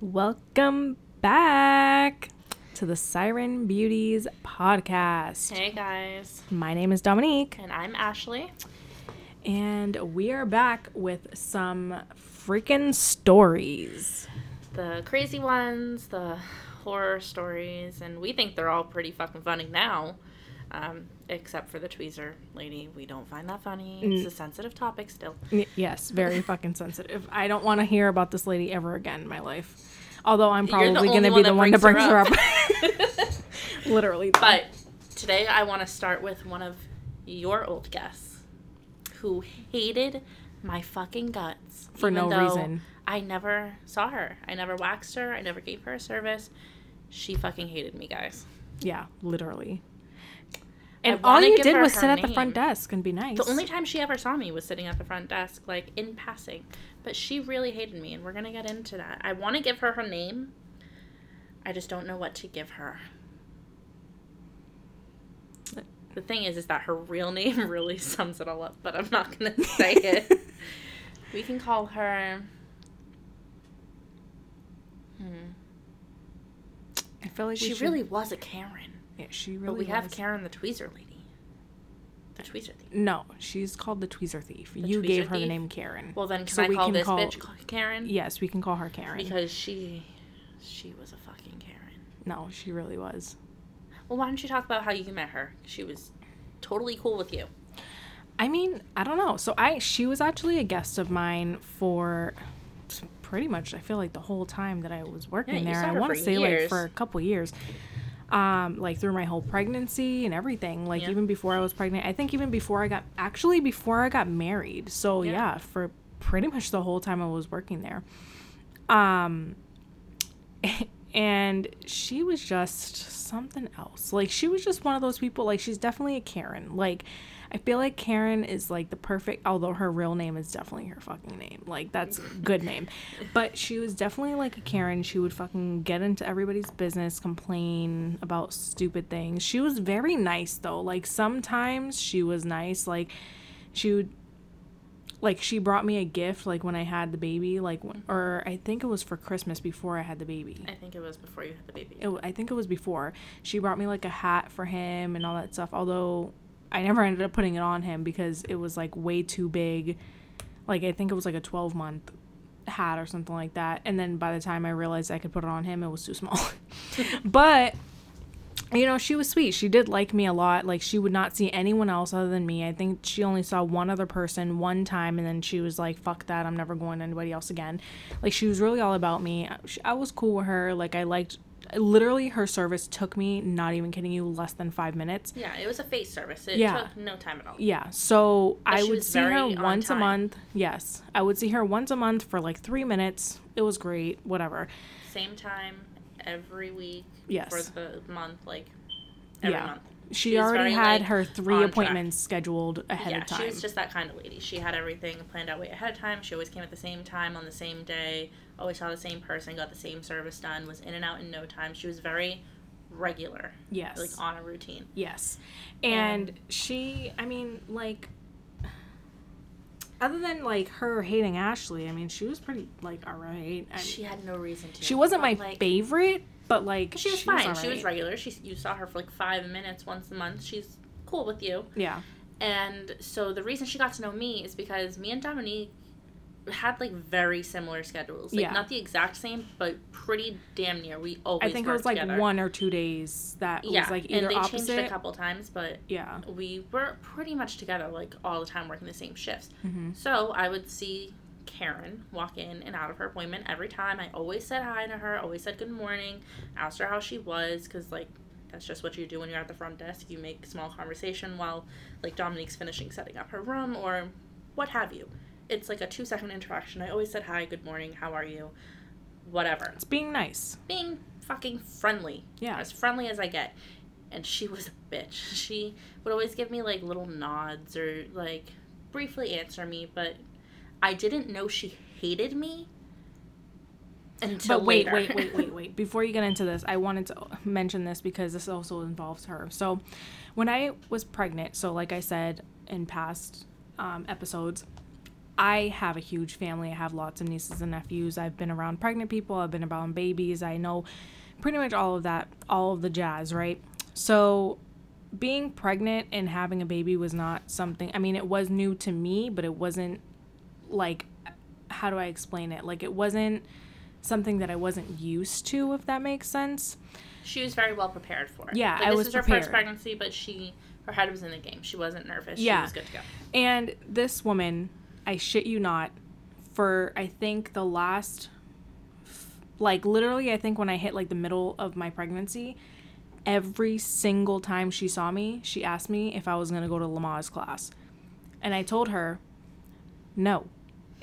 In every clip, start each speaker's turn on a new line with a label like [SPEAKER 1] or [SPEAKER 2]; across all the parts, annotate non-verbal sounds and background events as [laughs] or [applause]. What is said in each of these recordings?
[SPEAKER 1] Welcome back to the Siren Beauties podcast.
[SPEAKER 2] Hey guys,
[SPEAKER 1] My name is Dominique,
[SPEAKER 2] and I'm Ashley.
[SPEAKER 1] and we are back with some freaking stories.
[SPEAKER 2] The crazy ones, the horror stories, and we think they're all pretty fucking funny now. Um, except for the tweezer lady. We don't find that funny. It's a sensitive topic still.
[SPEAKER 1] Yes, very [laughs] fucking sensitive. I don't want to hear about this lady ever again in my life. Although I'm probably going to be the one to bring
[SPEAKER 2] brings
[SPEAKER 1] her up. [laughs] Literally. though.
[SPEAKER 2] But today I want to start with one of your old guests who hated my fucking guts.
[SPEAKER 1] For no reason.
[SPEAKER 2] I never saw her. I never waxed her. I never gave her a service. She fucking hated me, guys.
[SPEAKER 1] yeah, literally.
[SPEAKER 2] I
[SPEAKER 1] And all you did was sit at the front
[SPEAKER 2] name.
[SPEAKER 1] desk and be nice.
[SPEAKER 2] The only time she ever saw me was sitting at the front desk, like in passing. But she really hated me, and we're gonna get into that. I want to give her her name. I just don't know what to give her. The thing is, is that her real name [laughs] really sums it all up, but I'm not gonna [laughs] say it. we can call her. Hmm.
[SPEAKER 1] I feel like
[SPEAKER 2] She
[SPEAKER 1] should-
[SPEAKER 2] really was a Karen,
[SPEAKER 1] Yeah, she really
[SPEAKER 2] but we have. Karen the Tweezer lady. The Tweezer thief.
[SPEAKER 1] No, she's called the Tweezer Thief.
[SPEAKER 2] The
[SPEAKER 1] you
[SPEAKER 2] Tweezer
[SPEAKER 1] gave her the name Karen.
[SPEAKER 2] Well, then can
[SPEAKER 1] So
[SPEAKER 2] I
[SPEAKER 1] we
[SPEAKER 2] call
[SPEAKER 1] can
[SPEAKER 2] this
[SPEAKER 1] call-
[SPEAKER 2] bitch Karen?
[SPEAKER 1] yes, we can call her Karen.
[SPEAKER 2] Because she, she was a fucking Karen.
[SPEAKER 1] no, she really was.
[SPEAKER 2] Well, why don't you talk about how you met her? She was totally cool with you.
[SPEAKER 1] I mean, I don't know. So I she was actually a guest of mine for pretty much I feel like the whole time that I was working
[SPEAKER 2] Yeah,
[SPEAKER 1] there. I want to say like for a couple years. Um, like through my whole pregnancy and everything. Like
[SPEAKER 2] Yeah.
[SPEAKER 1] even before I was pregnant. I think even before I got actually before I got married. So
[SPEAKER 2] Yeah.
[SPEAKER 1] yeah, for pretty much the whole time I was working there. Um [laughs] and she was just something else. Like she was just one of those people like she's definitely a Karen. Like I feel like Karen is like the perfect although her real name is definitely her fucking name. Like that's good name. But she was definitely like a Karen. She would fucking get into everybody's business, complain about stupid things. She was very nice though. Like sometimes she was nice. Like she would like she brought me a gift like when I had the baby like when, mm-hmm. or I think it was for Christmas before I had the baby.
[SPEAKER 2] I think it was before you had the baby.
[SPEAKER 1] It, I think it was before. She brought me like a hat for him and all that stuff. Although I never ended up putting it on him because it was like way too big. Like I think it was like a 12 month hat or something like that. And then by the time I realized I could put it on him, it was too small. [laughs] but you know, she was sweet. She did like me a lot. Like she would not see anyone else other than me. I think she only saw one other person one time and then she was like, "Fuck that. I'm never going to anybody else again." Like she was really all about me. I was cool with her. Like I liked literally her service took me, not even kidding you, less than 5 minutes.
[SPEAKER 2] Yeah, it was a face service. It
[SPEAKER 1] Yeah.
[SPEAKER 2] took no time at all.
[SPEAKER 1] Yeah, so I would see her once a month. Yes, I would see her once a month for like 3 minutes. It was great, whatever.
[SPEAKER 2] Same time every week
[SPEAKER 1] Yes.
[SPEAKER 2] for the month, like every
[SPEAKER 1] Yeah.
[SPEAKER 2] month.
[SPEAKER 1] She,
[SPEAKER 2] She
[SPEAKER 1] already
[SPEAKER 2] very,
[SPEAKER 1] had
[SPEAKER 2] like,
[SPEAKER 1] her 3
[SPEAKER 2] on track.
[SPEAKER 1] appointments scheduled ahead
[SPEAKER 2] yeah,
[SPEAKER 1] of time.
[SPEAKER 2] she was just that kind of lady. She had everything planned out way ahead of time. She always came at the same time on the same day. Always saw the same person, got the same service done, was in and out in no time. She was very regular,
[SPEAKER 1] yes.
[SPEAKER 2] like on a routine.
[SPEAKER 1] Yes. And she, I mean, like, other than like her hating Ashley, I mean, she was pretty like all right. I
[SPEAKER 2] She had no reason to.
[SPEAKER 1] she wasn't my
[SPEAKER 2] like,
[SPEAKER 1] favorite, but like
[SPEAKER 2] She was fine. She was regular. She you saw her for like five minutes once a month. She's cool with you.
[SPEAKER 1] Yeah.
[SPEAKER 2] And so the reason she got to know me is because me and Dominique had like very similar schedules. Like
[SPEAKER 1] Yeah.
[SPEAKER 2] not the exact same, but pretty damn near. We always
[SPEAKER 1] I think it was like
[SPEAKER 2] together.
[SPEAKER 1] one or two days that
[SPEAKER 2] Yeah,
[SPEAKER 1] was like either
[SPEAKER 2] and they
[SPEAKER 1] opposite.
[SPEAKER 2] changed a couple times, but
[SPEAKER 1] yeah.
[SPEAKER 2] we were pretty much together like all the time working the same shifts.
[SPEAKER 1] hmm
[SPEAKER 2] So I would see Karen walk in and out of her appointment every time. I always said hi to her, always said good morning, asked her how she was, because like that's just what you do when you're at the front desk. You make small conversation while like Dominique's finishing setting up her room or what have you. It's like a two second interaction. I always said hi, good morning, how are you, whatever.
[SPEAKER 1] It's being nice.
[SPEAKER 2] Being fucking friendly
[SPEAKER 1] Yeah.
[SPEAKER 2] as friendly as I get. And she was a bitch. She would always give me like little nods or like briefly answer me, but I didn't know she hated me until
[SPEAKER 1] But wait,
[SPEAKER 2] later.
[SPEAKER 1] wait, wait, wait, [laughs] wait. Before you get into this, I wanted to mention this because this also involves her. So, when I was pregnant, so like I said in past um, episodes, I have a huge family. I have lots of nieces and nephews. I've been around pregnant people. I've been around babies. I know pretty much all of that, all of the jazz, right? So being pregnant and having a baby was not something, I mean, it was new to me, but it wasn't like, how do I explain it? Like, it wasn't something that I wasn't used to, if that makes sense.
[SPEAKER 2] She was very well prepared for it.
[SPEAKER 1] Yeah,
[SPEAKER 2] like,
[SPEAKER 1] I
[SPEAKER 2] this
[SPEAKER 1] was
[SPEAKER 2] was her
[SPEAKER 1] prepared.
[SPEAKER 2] first pregnancy, but she her head was in the game. She wasn't nervous.
[SPEAKER 1] Yeah.
[SPEAKER 2] She was good to go.
[SPEAKER 1] And this woman, I shit you not, for I think the last, like literally, I think when I hit like the middle of my pregnancy, every single time she saw me, she asked me if I was gonna go to Lamaze class. And I told her, no.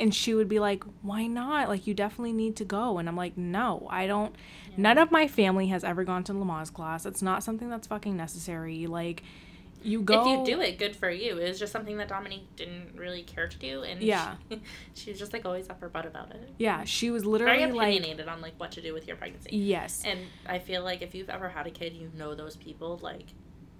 [SPEAKER 1] And she would be like, why not? Like, you definitely need to go. And I'm like, no, I don't. None of my family has ever gone to Lamaze class. It's not something that's fucking necessary. Like, you go.
[SPEAKER 2] If you do it, good for you. It was just something that Dominique didn't really care to do, and
[SPEAKER 1] Yeah.
[SPEAKER 2] she, [laughs] she was just like always up her butt about it.
[SPEAKER 1] Yeah, she was
[SPEAKER 2] Very
[SPEAKER 1] literally like,
[SPEAKER 2] opinionated on like what to do with your pregnancy.
[SPEAKER 1] yes.
[SPEAKER 2] And I feel like if you've ever had a kid, you know those people. Like,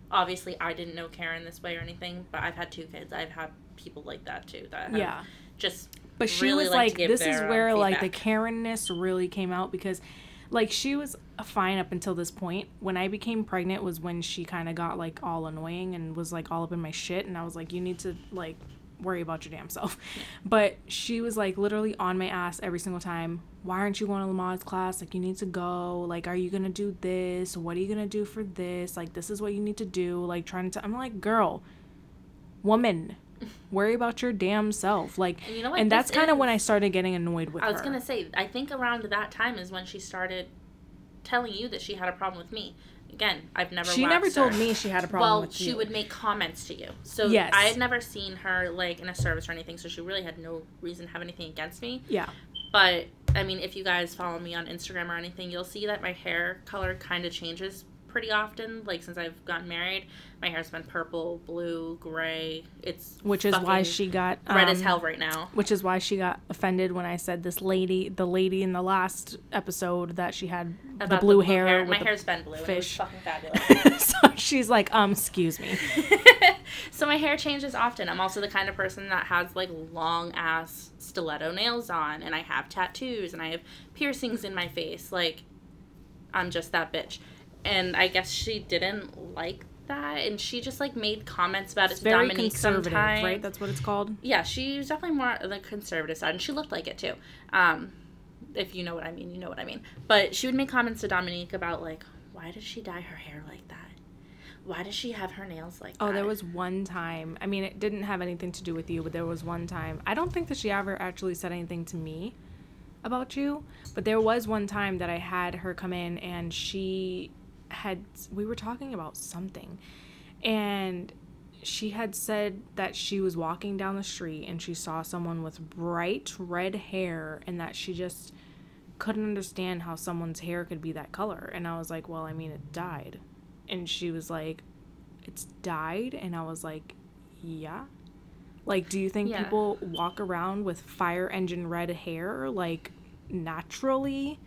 [SPEAKER 2] obviously, I didn't know Karen this way or anything, but I've had two kids. I've had people like that too. That have
[SPEAKER 1] Yeah.
[SPEAKER 2] Just
[SPEAKER 1] But she
[SPEAKER 2] really
[SPEAKER 1] was
[SPEAKER 2] like
[SPEAKER 1] this is where like the. Karenness really came out because, like, she was fine up until this point. When I became pregnant was when she kind of got like all annoying and was like all up in my shit, and I was like, you need to like worry about your damn self. [laughs] But she was like literally on my ass every single time. Why aren't you going to Lamaze class? Like, you need to go. Like, are you gonna do this? What are you gonna do for this? Like, this is what you need to do. Like, trying to. I'm like, girl, woman. Worry about your damn self. Like,
[SPEAKER 2] And you know
[SPEAKER 1] and that's kind of when I started getting annoyed with her.
[SPEAKER 2] I was
[SPEAKER 1] her.
[SPEAKER 2] gonna say, I think around that time is when she started telling you that she had a problem with me. Again, I've never.
[SPEAKER 1] she never
[SPEAKER 2] waxed
[SPEAKER 1] told me she had a problem with me.
[SPEAKER 2] well,
[SPEAKER 1] with
[SPEAKER 2] she
[SPEAKER 1] you.
[SPEAKER 2] would make comments to you. So
[SPEAKER 1] Yes.
[SPEAKER 2] I had never seen her like in a service or anything, so she really had no reason to have anything against me.
[SPEAKER 1] Yeah.
[SPEAKER 2] But I mean, if you guys follow me on Instagram or anything, you'll see that my hair color kind of changes pretty often. Like since I've gotten married, my hair's been purple, blue, gray. It's
[SPEAKER 1] Which is why she got
[SPEAKER 2] red as
[SPEAKER 1] um,
[SPEAKER 2] hell right now.
[SPEAKER 1] Which is why she got offended when I said this lady, the lady in the last episode that she had the
[SPEAKER 2] About
[SPEAKER 1] blue, hair.
[SPEAKER 2] My hair's been blue.
[SPEAKER 1] fish.
[SPEAKER 2] It was fucking fabulous. [laughs]
[SPEAKER 1] so she's like, um, excuse me. [laughs]
[SPEAKER 2] so my hair changes often. I'm also the kind of person that has like long ass stiletto nails on, and I have tattoos, and I have piercings in my face. Like, I'm just that bitch. And I guess she didn't like that, and she just like made comments about it to
[SPEAKER 1] very
[SPEAKER 2] Dominique
[SPEAKER 1] conservative,
[SPEAKER 2] sometimes.
[SPEAKER 1] right? That's what it's called.
[SPEAKER 2] yeah, she was definitely more on the conservative side, and she looked like it too. Um, if you know what I mean, you know what I mean. But she would make comments to Dominique about like, why does she dye her hair like that? Why does she have her nails like that?
[SPEAKER 1] Oh, there was one time. I mean, it didn't have anything to do with you, but there was one time. I don't think that she ever actually said anything to me about you, but there was one time that I had her come in and she had we were talking about something. And she had said that she was walking down the street and she saw someone with bright red hair and that she just couldn't understand how someone's hair could be that color. And I was like, "Well, I mean, it dyed." And she was like, it's dyed and i was like yeah like do you think
[SPEAKER 2] Yeah.
[SPEAKER 1] people walk around with fire engine red hair like naturally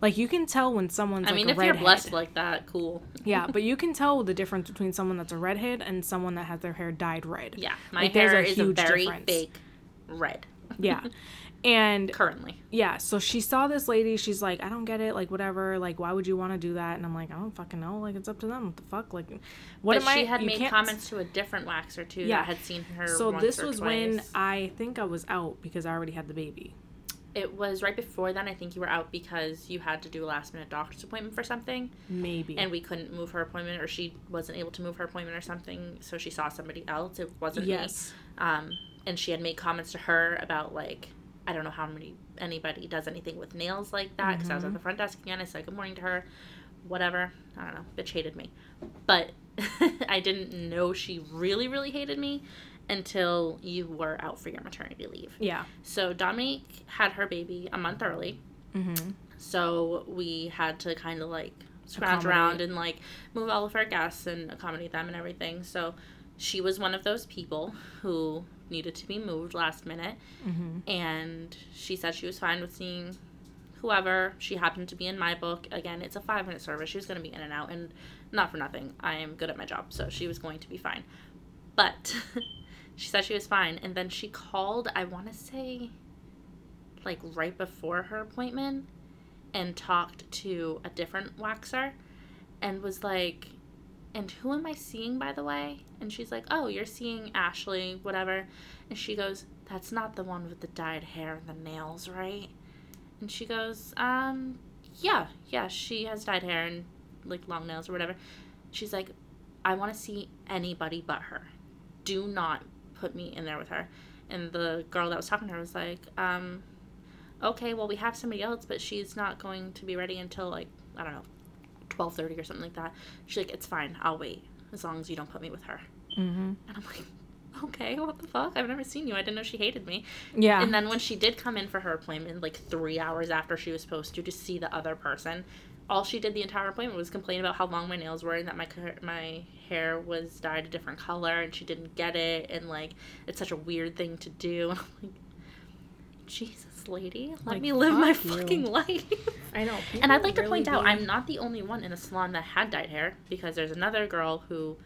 [SPEAKER 1] like you can tell when someone's
[SPEAKER 2] I
[SPEAKER 1] like
[SPEAKER 2] mean,
[SPEAKER 1] a
[SPEAKER 2] if you're blessed like that, cool.
[SPEAKER 1] yeah [laughs] but you can tell the difference between someone that's a redhead and someone that has their hair dyed red
[SPEAKER 2] Yeah, my
[SPEAKER 1] Like,
[SPEAKER 2] hair is a very
[SPEAKER 1] difference.
[SPEAKER 2] fake red
[SPEAKER 1] yeah [laughs] and
[SPEAKER 2] currently.
[SPEAKER 1] yeah so she saw this lady she's like i don't get it like whatever like why would you want to do that and i'm like i don't fucking know like it's up to them what the fuck like what
[SPEAKER 2] but
[SPEAKER 1] am
[SPEAKER 2] she
[SPEAKER 1] i
[SPEAKER 2] had made
[SPEAKER 1] can't-
[SPEAKER 2] comments to a different waxer too
[SPEAKER 1] Yeah.
[SPEAKER 2] that had seen her.
[SPEAKER 1] so this was when i think i was out because i already had the baby
[SPEAKER 2] it was right before then. I think you were out because you had to do a last minute doctor's appointment for something,
[SPEAKER 1] maybe
[SPEAKER 2] and we couldn't move her appointment, or she wasn't able to move her appointment or something. So she saw somebody else. It wasn't me.
[SPEAKER 1] yes
[SPEAKER 2] Um, and she had made comments to her about like I don't know how many anybody does anything with nails like that because I was at
[SPEAKER 1] Mhm.
[SPEAKER 2] the front desk again. I said good morning to her, whatever. I don't know. Bitch hated me, but [laughs] I didn't know she really really hated me until you were out for your maternity leave.
[SPEAKER 1] yeah
[SPEAKER 2] So Dominique had her baby a month early,
[SPEAKER 1] mm-hmm.
[SPEAKER 2] so we had to kind of like scrounge around and like move all of our guests and accommodate them and everything. So she was one of those people who needed to be moved last minute,
[SPEAKER 1] Mm-hmm.
[SPEAKER 2] and she said she was fine with seeing whoever. She happened to be in my book. Again, it's a five minute service. She was going to be in and out, and not for nothing. I am good at my job, so she was going to be fine. But [laughs] She said she was fine, and then she called. I want to say, like right before her appointment, and talked to a different waxer, and was like, "And who am I seeing, by the way?" And she's like, "Oh, you're seeing Ashley, whatever." And she goes, "That's not the one with the dyed hair and the nails, right?" And she goes, "Um, yeah, yeah, she has dyed hair and like long nails or whatever." She's like, "I want to see anybody but her. Do not put me in there with her." And the girl that was talking to her was like, um, okay, well we have somebody else, but she's not going to be ready until like I don't know, twelve thirty or something like that. She's like, it's fine, I'll wait as long as you don't put me with her.
[SPEAKER 1] Mm-hmm.
[SPEAKER 2] And I'm like, okay, what the fuck? I've never seen you. I didn't know she hated me.
[SPEAKER 1] Yeah.
[SPEAKER 2] And then when she did come in for her appointment, like three hours after she was supposed to, to see the other person, all she did the entire appointment was complain about how long my nails were and that my my hair was dyed a different color and she didn't get it and like it's such a weird thing to do. And [laughs] I'm like, Jesus, lady, let
[SPEAKER 1] Like,
[SPEAKER 2] me live my
[SPEAKER 1] you.
[SPEAKER 2] fucking life.
[SPEAKER 1] I know. [laughs]
[SPEAKER 2] And I'd like to point out, I'm not the only one in a salon that had dyed hair because there's another girl who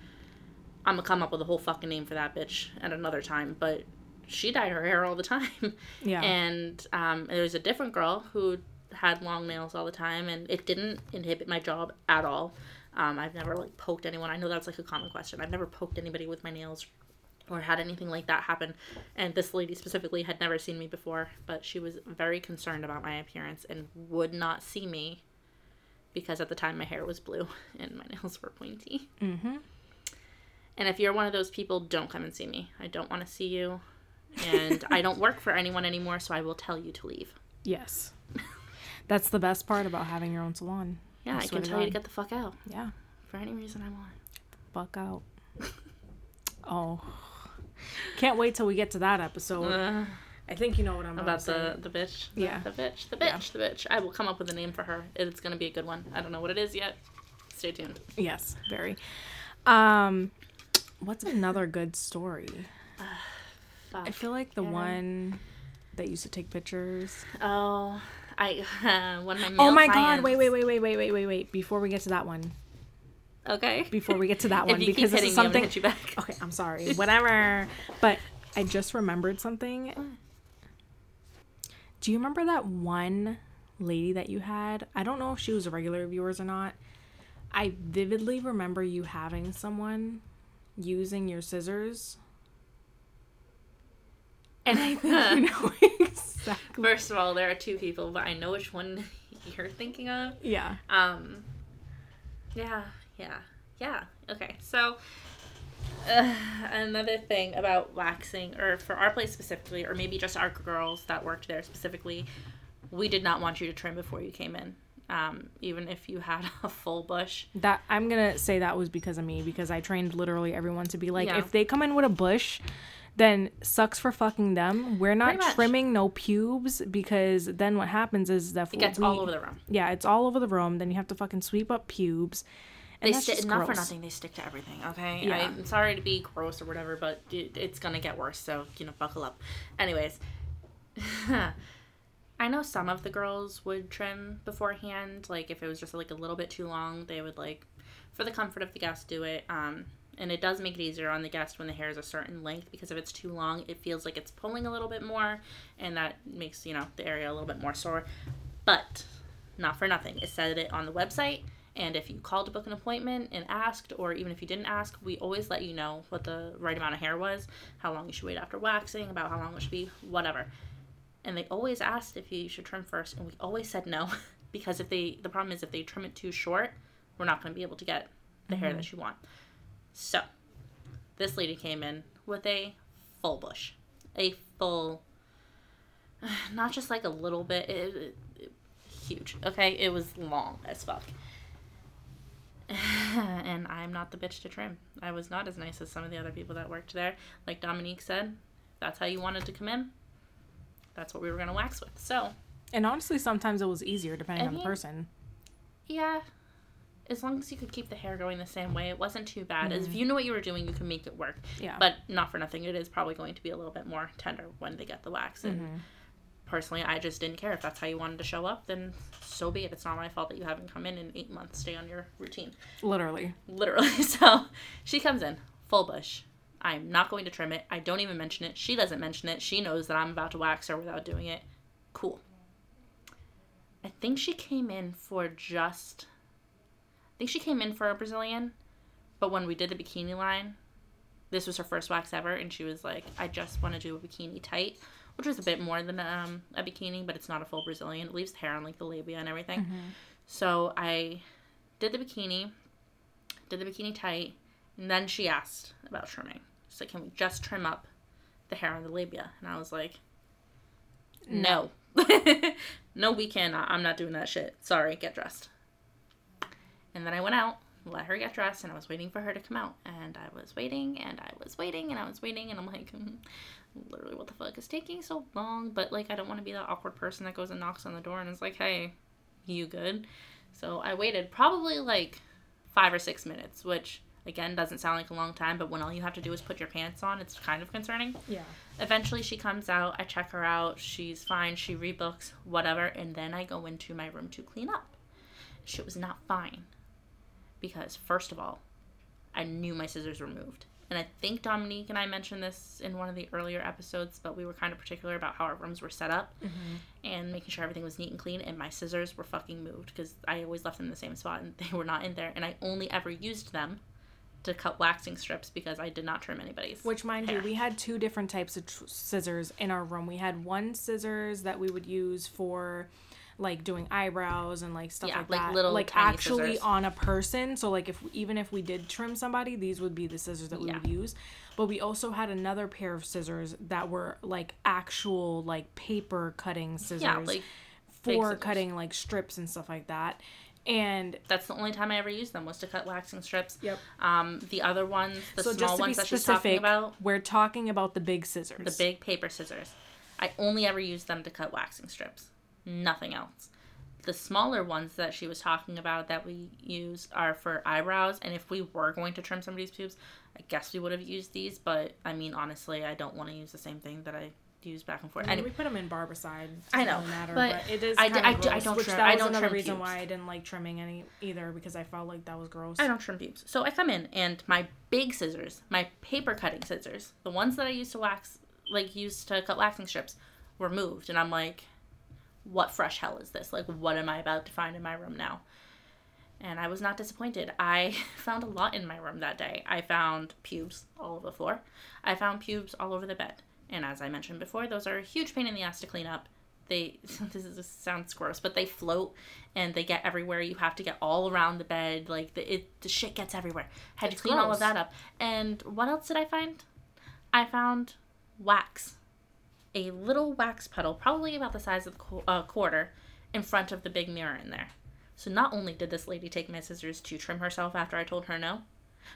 [SPEAKER 2] I'm gonna come up with a whole fucking name for that bitch at another time, but she dyed her hair all the time.
[SPEAKER 1] Yeah. [laughs]
[SPEAKER 2] And um, there was a different girl who had long nails all the time, and it didn't inhibit my job at all. Um, I've never like poked anyone. I know that's like a common question. I've never poked anybody with my nails or had anything like that happen. And this lady specifically had never seen me before, but she was very concerned about my appearance and would not see me because at the time my hair was blue [laughs] and my nails were pointy.
[SPEAKER 1] mm-hmm.
[SPEAKER 2] And if you're one of those people, don't come and see me. I don't want to see you. And I don't work for anyone anymore, so I will tell you to leave.
[SPEAKER 1] Yes. That's the best part about having your own salon.
[SPEAKER 2] Yeah,
[SPEAKER 1] I
[SPEAKER 2] I, can tell you to get the fuck out
[SPEAKER 1] Yeah.
[SPEAKER 2] for any reason I want.
[SPEAKER 1] Fuck out. oh. Can't wait till we get to that episode.
[SPEAKER 2] Uh,
[SPEAKER 1] I think you know what I'm
[SPEAKER 2] about
[SPEAKER 1] say.
[SPEAKER 2] the the bitch. The-
[SPEAKER 1] Yeah.
[SPEAKER 2] The bitch. The bitch.
[SPEAKER 1] Yeah.
[SPEAKER 2] The bitch. I will come up with a name for her. It's gonna be a good one. I don't know what it is yet. Stay tuned.
[SPEAKER 1] Yes, very. Um, what's another good story? [sighs]
[SPEAKER 2] Fuck.
[SPEAKER 1] I feel like the
[SPEAKER 2] Yeah.
[SPEAKER 1] one that used to take pictures.
[SPEAKER 2] Oh, I [laughs] one of my.
[SPEAKER 1] Oh
[SPEAKER 2] male
[SPEAKER 1] my god! Wait, wait, wait, wait, wait, wait, wait, wait! Before we get to that one,
[SPEAKER 2] Okay.
[SPEAKER 1] before we get to that [laughs] one, because this is
[SPEAKER 2] me,
[SPEAKER 1] something.
[SPEAKER 2] hit you back.
[SPEAKER 1] Okay, I'm [laughs] sorry. Whatever. but I just remembered something. Do you remember that one lady that you had? I don't know if she was a regular of yours or not. I vividly remember you having someone using your scissors. And I think you know exactly.
[SPEAKER 2] First of all, there are two people, but I know which one [laughs] you're thinking of.
[SPEAKER 1] Yeah.
[SPEAKER 2] Um, yeah, yeah, yeah. Okay, so uh, another thing about waxing, or for our place specifically, or maybe just our girls that worked there specifically, we did not want you to trim before you came in. Um, even if you had [laughs] a full bush.
[SPEAKER 1] That I'm gonna say that was because of me because I trained literally everyone to be like,
[SPEAKER 2] Yeah.
[SPEAKER 1] if they come in with a bush, then sucks for fucking them. We're not trimming no pubes because then what happens is that
[SPEAKER 2] It gets
[SPEAKER 1] we-
[SPEAKER 2] all over the room.
[SPEAKER 1] Yeah, it's all over the room. Then you have to fucking sweep up pubes. And
[SPEAKER 2] They stick not for nothing. They stick to everything. Okay,
[SPEAKER 1] Yeah.
[SPEAKER 2] I'm sorry to be gross or whatever, but it, it's gonna get worse. So you know, buckle up. Anyways, [laughs] I know some of the girls would trim beforehand. Like if it was just like a little bit too long, they would like, for the comfort of the guests, do it. Um, and it does make it easier on the guest when the hair is a certain length because if it's too long, it feels like it's pulling a little bit more, and that makes you know the area a little bit more sore. But not for nothing. It said it on the website. And if you called to book an appointment and asked, or even if you didn't ask, we always let you know what the right amount of hair was, how long you should wait after waxing, about how long it should be, whatever. And they always asked if you should trim first, and we always said no, [laughs] because if they, the problem is if they trim it too short, we're not going to be able to get the hair mm-hmm. that you want. So, this lady came in with a full bush, a full, [sighs] not just like a little bit, it, it- it- huge. Okay, it was long as fuck. [sighs] and I'm not the bitch to trim. I was not as nice as some of the other people that worked there. Like Dominique said, that's how you wanted to come in. That's what we were gonna wax with. So
[SPEAKER 1] And honestly, sometimes it was easier depending
[SPEAKER 2] I
[SPEAKER 1] on the person.
[SPEAKER 2] yeah, as long as you could keep the hair going the same way, it wasn't too bad. As if mm-hmm. you knew what you were doing, you could make it work.
[SPEAKER 1] Yeah.
[SPEAKER 2] But not for nothing, it is probably going to be a little bit more tender when they get the wax. And mm-hmm. personally, I just didn't care if that's how you wanted to show up. Then so be it. It's not my fault that you haven't come in in eight months. Stay on your routine.
[SPEAKER 1] Literally.
[SPEAKER 2] literally. [laughs] So she comes in full bush. I'm not going to trim it. I don't even mention it. She doesn't mention it. She knows that I'm about to wax her without doing it. Cool. I think she came in for just. I think she came in for a Brazilian, but when we did the bikini line, this was her first wax ever, and she was like, I just want to do a bikini tight, which was a bit more than um, a bikini, but it's not a full Brazilian. It leaves hair on like the labia and everything.
[SPEAKER 1] Mm-hmm.
[SPEAKER 2] So I did the bikini, did the bikini tight, and then she asked about trimming. She's like, Can we just trim up the hair on the labia? And I was like, No. no, [laughs] we cannot. I'm not doing that shit. Sorry, get dressed. And then I went out, let her get dressed, and I was waiting for her to come out. And I was waiting, and I was waiting, and I was waiting, and I'm like, mm, [laughs] literally, what the fuck is taking so long? But like, I don't want to be that awkward person that goes and knocks on the door and is like, hey, you good? So I waited probably like five or six minutes, which again doesn't sound like a long time, but when all you have to do is put your pants on, it's kind of concerning.
[SPEAKER 1] Yeah.
[SPEAKER 2] Eventually, she comes out. I check her out. She's fine. She rebooks, whatever. And then I go into my room to clean up. Shit was not fine. Because, first of all, I knew my scissors were moved. And I think Dominique and I mentioned this in one of the earlier episodes, but we were kind of particular about how our rooms were set up mm-hmm. and making sure everything was neat and clean. And my scissors were fucking moved because I always left them in the same spot and [laughs] they were not in there. And I only ever used them to cut waxing strips because I did not trim anybody's.
[SPEAKER 1] Which, mind
[SPEAKER 2] hair.
[SPEAKER 1] you, we had two different types of tr- scissors in our room. We had one scissors that we would use for like doing eyebrows and like stuff
[SPEAKER 2] Yeah,
[SPEAKER 1] like,
[SPEAKER 2] like
[SPEAKER 1] that.
[SPEAKER 2] little
[SPEAKER 1] like actually
[SPEAKER 2] scissors.
[SPEAKER 1] on a person. So like if even if we did trim somebody, these would be the scissors that we
[SPEAKER 2] Yeah.
[SPEAKER 1] would use. But we also had another pair of scissors that were like actual like paper cutting scissors
[SPEAKER 2] yeah, like
[SPEAKER 1] for
[SPEAKER 2] scissors.
[SPEAKER 1] cutting like strips and stuff like that. And
[SPEAKER 2] that's the only time I ever used them was to cut waxing strips.
[SPEAKER 1] Yep.
[SPEAKER 2] Um, the other ones, the
[SPEAKER 1] so
[SPEAKER 2] small
[SPEAKER 1] just to be
[SPEAKER 2] ones that she's talking about,
[SPEAKER 1] we're talking about the big scissors.
[SPEAKER 2] the big paper scissors. I only ever used them to cut waxing strips. Nothing else. The smaller ones that she was talking about that we use are for eyebrows, and if we were going to trim somebody's pubes, I guess we would have used these. But I mean, honestly, I don't want to use the same thing that I use back and forth.
[SPEAKER 1] I mean,
[SPEAKER 2] Anyway,
[SPEAKER 1] we put them in barbicide.
[SPEAKER 2] I know,
[SPEAKER 1] matter,
[SPEAKER 2] but
[SPEAKER 1] but, it is.
[SPEAKER 2] I
[SPEAKER 1] I,
[SPEAKER 2] d- I d- I
[SPEAKER 1] gross,
[SPEAKER 2] don't
[SPEAKER 1] which
[SPEAKER 2] trim-
[SPEAKER 1] that
[SPEAKER 2] I
[SPEAKER 1] was another reason
[SPEAKER 2] pubes.
[SPEAKER 1] why I didn't like trimming any either because I felt like that was gross.
[SPEAKER 2] I don't trim pubes. So I come in and my big scissors, my paper cutting scissors, the ones that I used to wax, like used to cut waxing strips, were moved. And I'm like, what fresh hell is this? Like, what am I about to find in my room now? And I was not disappointed. I [laughs] found a lot in my room that day. I found pubes all over the floor. I found pubes all over the bed. And as I mentioned before, those are a huge pain in the ass to clean up. They [laughs] this, is, this sounds gross, but they float and they get everywhere. You have to get all around the bed. Like the it the shit gets everywhere. Had
[SPEAKER 1] It's
[SPEAKER 2] to clean all of that up. And what else did I find? I found wax, a little wax puddle, probably about the size of a quarter, in front of the big mirror in there. So not only did this lady take my scissors to trim herself after I told her no,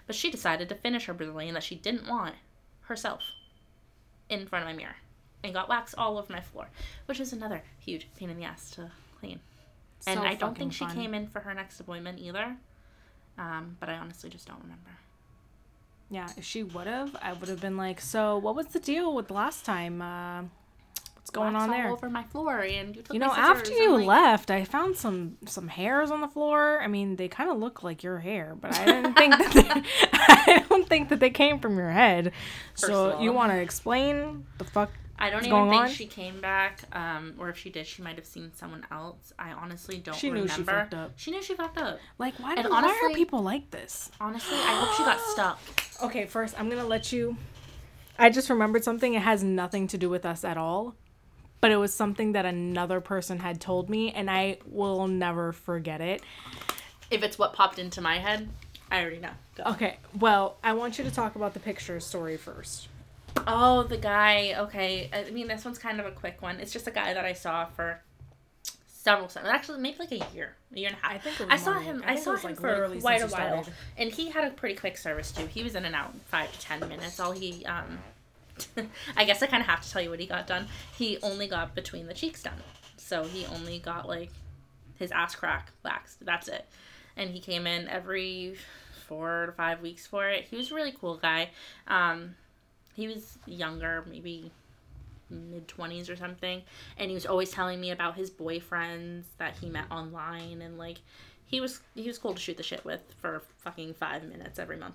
[SPEAKER 2] but she decided to finish her Brazilian that she didn't want herself in front of my mirror and got wax all over my floor, which is another huge pain in the ass to clean.
[SPEAKER 1] So And
[SPEAKER 2] I don't think she
[SPEAKER 1] fun.
[SPEAKER 2] came in for her next appointment either. Um, but I honestly just don't remember.
[SPEAKER 1] Yeah, if she would have, I would have been like, "So, what was the deal with last time? Uh, what's going
[SPEAKER 2] Wax
[SPEAKER 1] on
[SPEAKER 2] all
[SPEAKER 1] there?"
[SPEAKER 2] over my floor, and you took
[SPEAKER 1] You know, after you
[SPEAKER 2] like,
[SPEAKER 1] left, I found some some hairs on the floor. I mean, they kind of look like your hair, but I didn't think that they, [laughs] [laughs] I don't think that they came from your head.
[SPEAKER 2] First
[SPEAKER 1] so you want to explain the fuck?
[SPEAKER 2] I don't even
[SPEAKER 1] going
[SPEAKER 2] think
[SPEAKER 1] on?
[SPEAKER 2] she came back, um, or if she did, she might have seen someone else. I honestly don't
[SPEAKER 1] She knew
[SPEAKER 2] remember.
[SPEAKER 1] she fucked up.
[SPEAKER 2] She knew she fucked up.
[SPEAKER 1] Like, why?
[SPEAKER 2] And
[SPEAKER 1] Do, why are
[SPEAKER 2] honestly-
[SPEAKER 1] people like this?
[SPEAKER 2] Honestly, I hope she got [gasps] stuck.
[SPEAKER 1] Okay, first I'm gonna let you. I just remembered something. It has nothing to do with us at all, but it was something that another person had told me, and I will never forget it.
[SPEAKER 2] If it's what popped into my head, I already know. Go.
[SPEAKER 1] Okay, well, I want you to talk about the picture story first.
[SPEAKER 2] Oh, the guy. Okay. I mean, this one's kind of a quick one. It's just a guy that I saw for several seconds. Actually, maybe like a year, a year and a half.
[SPEAKER 1] I think
[SPEAKER 2] I saw him.
[SPEAKER 1] I
[SPEAKER 2] I, saw him
[SPEAKER 1] like,
[SPEAKER 2] for quite a while,
[SPEAKER 1] started.
[SPEAKER 2] and he had a pretty quick service too. He was in and out in five to ten minutes. All he, um, [laughs] I guess I kind of have to tell you what he got done. He only got between the cheeks done, so he only got like his ass crack waxed. That's it. And he came in every four to five weeks for it. He was a really cool guy. Um, he was younger, maybe mid 20s or something and he was always telling me about his boyfriends that he met online and like he was he was cool to shoot the shit with for fucking 5 minutes every month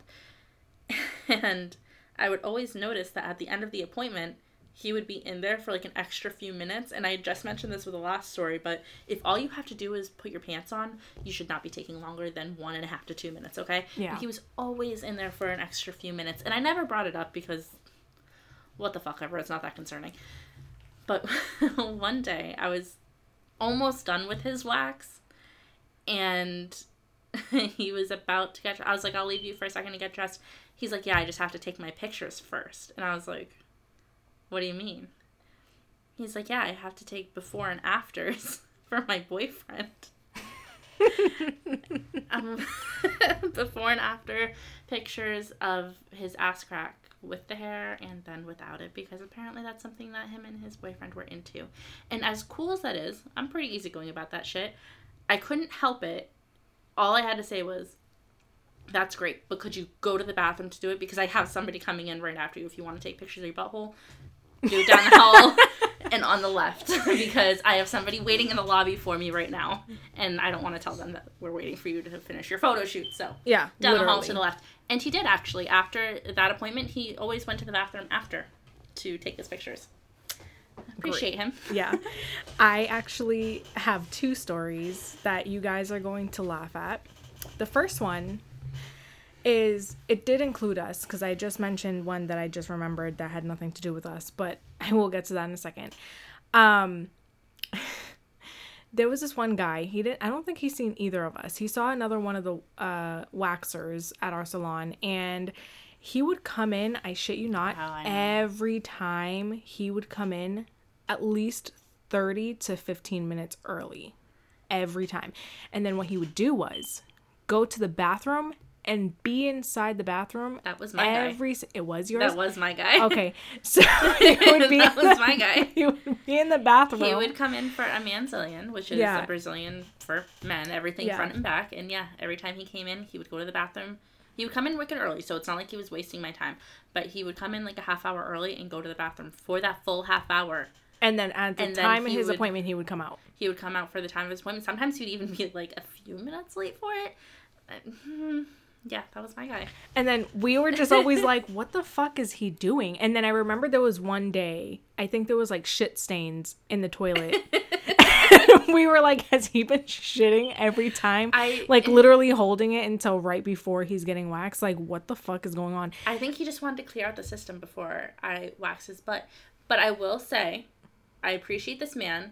[SPEAKER 2] [laughs] and I would always notice that at the end of the appointment, he would be in there for like an extra few minutes. And I just mentioned this with the last story, but if all you have to do is put your pants on, you should not be taking longer than one and a half to two minutes, okay?
[SPEAKER 1] Yeah.
[SPEAKER 2] But he was always in there for an extra few minutes. And I never brought it up because what the fuck ever, it's not that concerning. But [laughs] one day I was almost done with his wax and [laughs] he was about to get I was like, I'll leave you for a second to get dressed. He's like, Yeah, I just have to take my pictures first. And I was like, What do you mean? He's like, Yeah, I have to take before and afters [laughs] for my boyfriend. um, before and after pictures of his ass crack with the hair and then without it because apparently that's something that him and his boyfriend were into. And as cool as that is, I'm pretty easygoing about that shit. I couldn't help it. All I had to say was, that's great, but could you go to the bathroom to do it? Because I have somebody coming in right after you if you want to take pictures of your butthole. Do it down the hall [laughs] and on the left [laughs] because I have somebody waiting in the lobby for me right now. And I don't want to tell them that we're waiting for you to finish your photo shoot. So
[SPEAKER 1] Yeah.
[SPEAKER 2] down the hall to the left. And he did actually. After that appointment, he always went to the bathroom after to take his pictures. Appreciate him.
[SPEAKER 1] yeah. [laughs] I actually have two stories that you guys are going to laugh at. The first one is it did include us because I just mentioned one that I just remembered that had nothing to do with us, but [laughs] I will get to that in a second. Um [laughs] there was this one guy, he didn't I don't think he's seen either of us. He saw another one of the uh waxers at our salon and he would come in, I shit you not,
[SPEAKER 2] Oh,
[SPEAKER 1] every time he would come in at least 30 to 15 minutes early. Every time. And then what he would do was go to the bathroom and be inside the bathroom.
[SPEAKER 2] That was my guy.
[SPEAKER 1] every s- it was yours.
[SPEAKER 2] That was my guy.
[SPEAKER 1] okay. [laughs] So [laughs] he would be
[SPEAKER 2] That was my guy. [laughs]
[SPEAKER 1] He would be in the bathroom.
[SPEAKER 2] He would come in for a manzilian, which is
[SPEAKER 1] Yeah.
[SPEAKER 2] a Brazilian for men, everything
[SPEAKER 1] Yeah.
[SPEAKER 2] front and back. And yeah, every time he came in, he would go to the bathroom. He would come in wicked early, so it's not like he was wasting my time. But he would come in like a half hour early and go to the bathroom for that full half hour.
[SPEAKER 1] and then at the
[SPEAKER 2] and
[SPEAKER 1] time of his
[SPEAKER 2] would-
[SPEAKER 1] appointment, he would come out.
[SPEAKER 2] He would come out for the time of his appointment. Sometimes he'd even be like a few minutes late for it. Hmm. Yeah, that was my guy.
[SPEAKER 1] And then we were just always [laughs] like, what the fuck is he doing? And then I remember there was one day, I think there was like shit stains in the toilet. [laughs] [laughs] we were like, has he been shitting every time?
[SPEAKER 2] I-
[SPEAKER 1] like literally holding it until right before he's getting waxed. Like, what the fuck is going on?
[SPEAKER 2] I think he just wanted to clear out the system before I wax his butt. But I will say, I appreciate this man.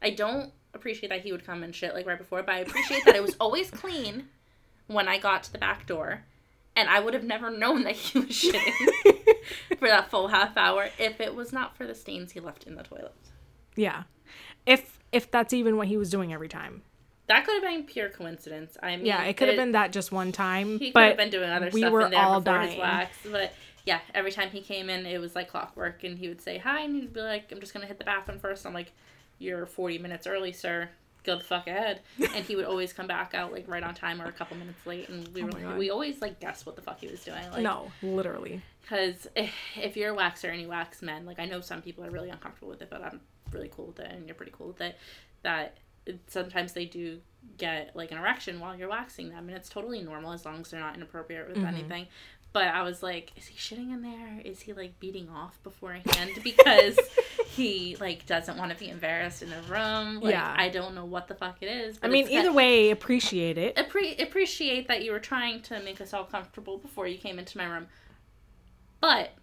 [SPEAKER 2] I don't appreciate that he would come and shit like right before, but I appreciate that it was always clean when I got to the back door. And I would have never known that he was shitting [laughs] for that full half hour if it was not for the stains he left in the toilet.
[SPEAKER 1] Yeah. If if that's even what he was doing every time.
[SPEAKER 2] That could have been pure coincidence. I mean,
[SPEAKER 1] Yeah, it could have been that just one time.
[SPEAKER 2] He could have been doing other
[SPEAKER 1] we
[SPEAKER 2] stuff
[SPEAKER 1] were
[SPEAKER 2] in there
[SPEAKER 1] all
[SPEAKER 2] before
[SPEAKER 1] dying.
[SPEAKER 2] his wax. But yeah, every time he came in, it was like clockwork, and he would say hi, and he'd be like, "I'm just gonna hit the bathroom first. I'm like, "You're 40 minutes early, sir. Go the fuck ahead." [laughs] and he would always come back out like right on time or a couple minutes late, and we oh were
[SPEAKER 1] Oh my God.
[SPEAKER 2] we always like guess what the fuck he was doing. Like,
[SPEAKER 1] no, literally.
[SPEAKER 2] because if, if you're a waxer and you wax men, like I know some people are really uncomfortable with it, but I'm really cool with it, and you're pretty cool with it. That sometimes they do get like an erection while you're waxing them, and it's totally normal as long as they're not inappropriate with mm-hmm. anything. But I was like, is he shitting in there? Is he like beating off beforehand [laughs] because he like doesn't want to be embarrassed in the room? Like,
[SPEAKER 1] Yeah.
[SPEAKER 2] I don't know what the fuck it is.
[SPEAKER 1] I mean, either way, appreciate it.
[SPEAKER 2] appre- appreciate that you were trying to make us all comfortable before you came into my room. But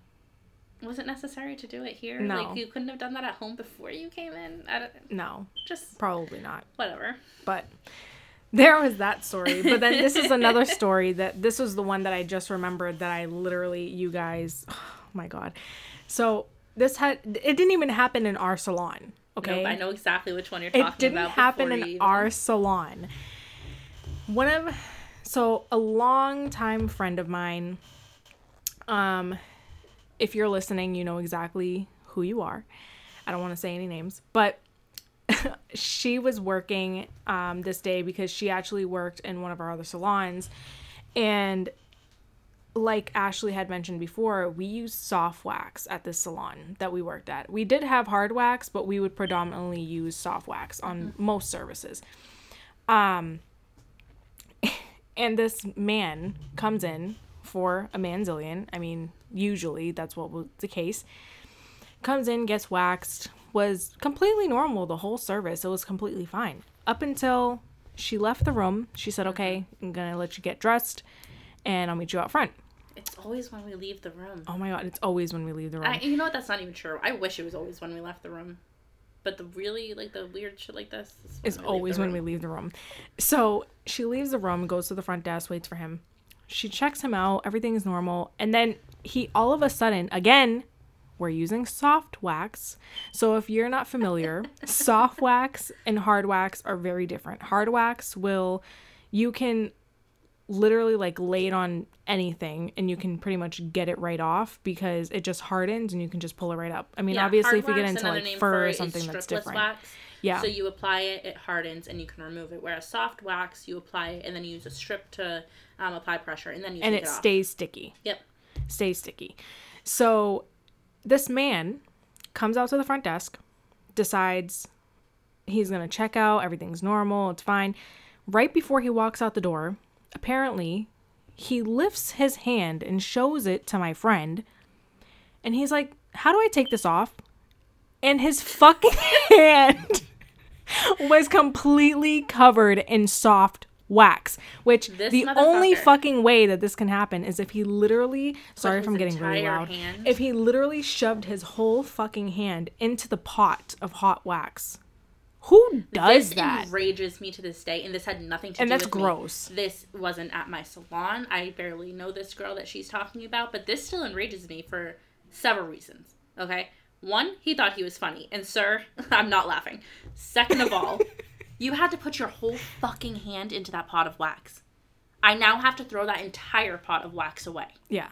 [SPEAKER 2] was it necessary to do it here?
[SPEAKER 1] No.
[SPEAKER 2] Like you couldn't have done that at home before you came in. I don't,
[SPEAKER 1] No,
[SPEAKER 2] just
[SPEAKER 1] probably not.
[SPEAKER 2] whatever.
[SPEAKER 1] But there was that story. But then this is another [laughs] story that this was the one that I just remembered that I literally, you guys, [sighs] oh my God. So this had, it didn't even happen in our salon. Okay.
[SPEAKER 2] Nope, I know exactly which one you're talking about.
[SPEAKER 1] it didn't
[SPEAKER 2] about.
[SPEAKER 1] happen in
[SPEAKER 2] even-
[SPEAKER 1] our salon. One of, so a long time friend of mine, um, if you're listening, you know exactly who you are. I don't want to say any names, but [laughs] she was working um, this day because she actually worked in one of our other salons. And like Ashley had mentioned before, we used soft wax at this salon that we worked at. We did have hard wax, but we would predominantly use soft wax on most services. Um, [laughs] and this man comes in for a manzilian. I mean, Usually, that's what was the case. Comes in, gets waxed, was completely normal the whole service. It was completely fine. Up until she left the room, she said, Okay, mm-hmm. I'm gonna let you get dressed and I'll meet you out front.
[SPEAKER 2] It's always when we leave the room.
[SPEAKER 1] Oh my god, it's always when we leave the room.
[SPEAKER 2] I, you know what? That's not even true. I wish it was always when we left the room. But the really like the weird shit like this is
[SPEAKER 1] It's always when we leave the room. So she leaves the room, goes to the front desk, waits for him. She checks him out, everything's normal, and then he all of a sudden, again, we're using soft wax. So if you're not familiar, soft wax and hard wax are very different. Hard wax will you can literally like lay it on anything and you can pretty much get it right off because it just hardens and you can just pull it right up. I mean, obviously if you get into like fur or something that's different.
[SPEAKER 2] Wax.
[SPEAKER 1] Yeah.
[SPEAKER 2] So you apply it, it hardens, and you can remove it. Whereas soft wax, you apply it, and then you use a strip to um, apply pressure, and then you
[SPEAKER 1] and it,
[SPEAKER 2] it
[SPEAKER 1] stays sticky.
[SPEAKER 2] Yep.
[SPEAKER 1] Stays sticky. So this man comes out to the front desk, decides he's gonna check out, everything's normal, it's fine. Right before he walks out the door, apparently he lifts his hand and shows it to my friend. And he's like, How do I take this off? And his fucking [laughs] hand was completely covered in soft wax. Which
[SPEAKER 2] This
[SPEAKER 1] the only fucking way that this can happen is if he literally sorry if I'm getting really loud.
[SPEAKER 2] hand-
[SPEAKER 1] If he literally shoved his whole fucking hand into the pot of hot wax. Who does
[SPEAKER 2] this
[SPEAKER 1] that?
[SPEAKER 2] enrages me to this day, and this had nothing to
[SPEAKER 1] And
[SPEAKER 2] do
[SPEAKER 1] that's
[SPEAKER 2] with me.
[SPEAKER 1] gross.
[SPEAKER 2] This wasn't at my salon. I barely know this girl that she's talking about, but this still enrages me for several reasons. Okay, one, he thought he was funny, and sir, [laughs] I'm not laughing. Second of all, [laughs] you had to put your whole fucking hand into that pot of wax. I now have to throw that entire pot of wax away
[SPEAKER 1] yeah.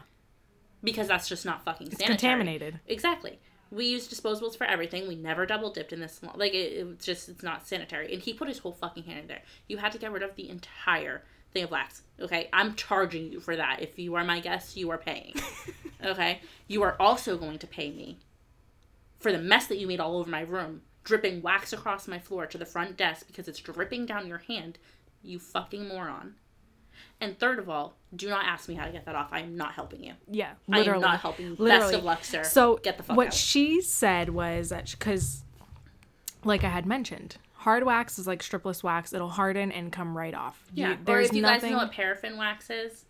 [SPEAKER 2] because that's just not fucking sanitary.
[SPEAKER 1] Contaminated.
[SPEAKER 2] Exactly. We use disposables for everything. We never double dipped in this. Like it, it's just it's not sanitary. And he put his whole fucking hand in there. You had to get rid of the entire thing of wax. Okay, I'm charging you for that. If you are my guest, you are paying. [laughs] okay, you are also going to pay me for the mess that you made all over my room, dripping wax across my floor to the front desk because it's dripping down your hand. You fucking moron. And third of all, do not ask me how to get that off. I am not helping you.
[SPEAKER 1] Yeah,
[SPEAKER 2] I am not helping you. Best of luck, sir.
[SPEAKER 1] So
[SPEAKER 2] get the fuck
[SPEAKER 1] what
[SPEAKER 2] out.
[SPEAKER 1] she said was that because, like I had mentioned, hard wax is like stripless wax. It'll harden and come right off. You-
[SPEAKER 2] Yeah, or
[SPEAKER 1] there's
[SPEAKER 2] if you
[SPEAKER 1] nothing.
[SPEAKER 2] guys know what paraffin wax is,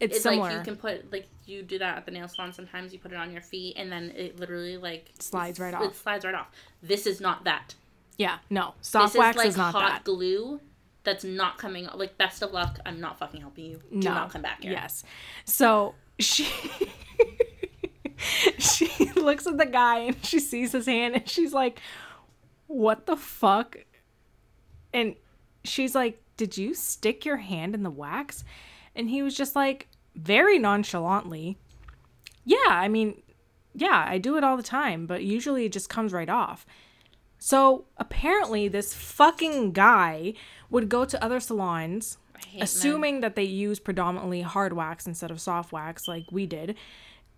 [SPEAKER 1] it's,
[SPEAKER 2] it's
[SPEAKER 1] similar.
[SPEAKER 2] like you can put like you do that at the nail salon. Sometimes you put it on your feet, and then it literally like
[SPEAKER 1] Slides right off.
[SPEAKER 2] It slides right off. This is not that.
[SPEAKER 1] yeah, no, soft
[SPEAKER 2] This
[SPEAKER 1] wax
[SPEAKER 2] is like
[SPEAKER 1] is not
[SPEAKER 2] hot
[SPEAKER 1] that.
[SPEAKER 2] glue. That's not coming. Like best of luck. I'm not fucking helping you. Do
[SPEAKER 1] no,
[SPEAKER 2] not come back here.
[SPEAKER 1] Yes. So she [laughs] she looks at the guy and she sees his hand and she's like, "What the fuck?" And she's like, "Did you stick your hand in the wax?" And he was just like, very nonchalantly, "Yeah, I mean, yeah, I do it all the time, but usually it just comes right off." So apparently, this fucking guy would go to other salons,
[SPEAKER 2] hate men.
[SPEAKER 1] assuming that they use predominantly hard wax instead of soft wax, like we did,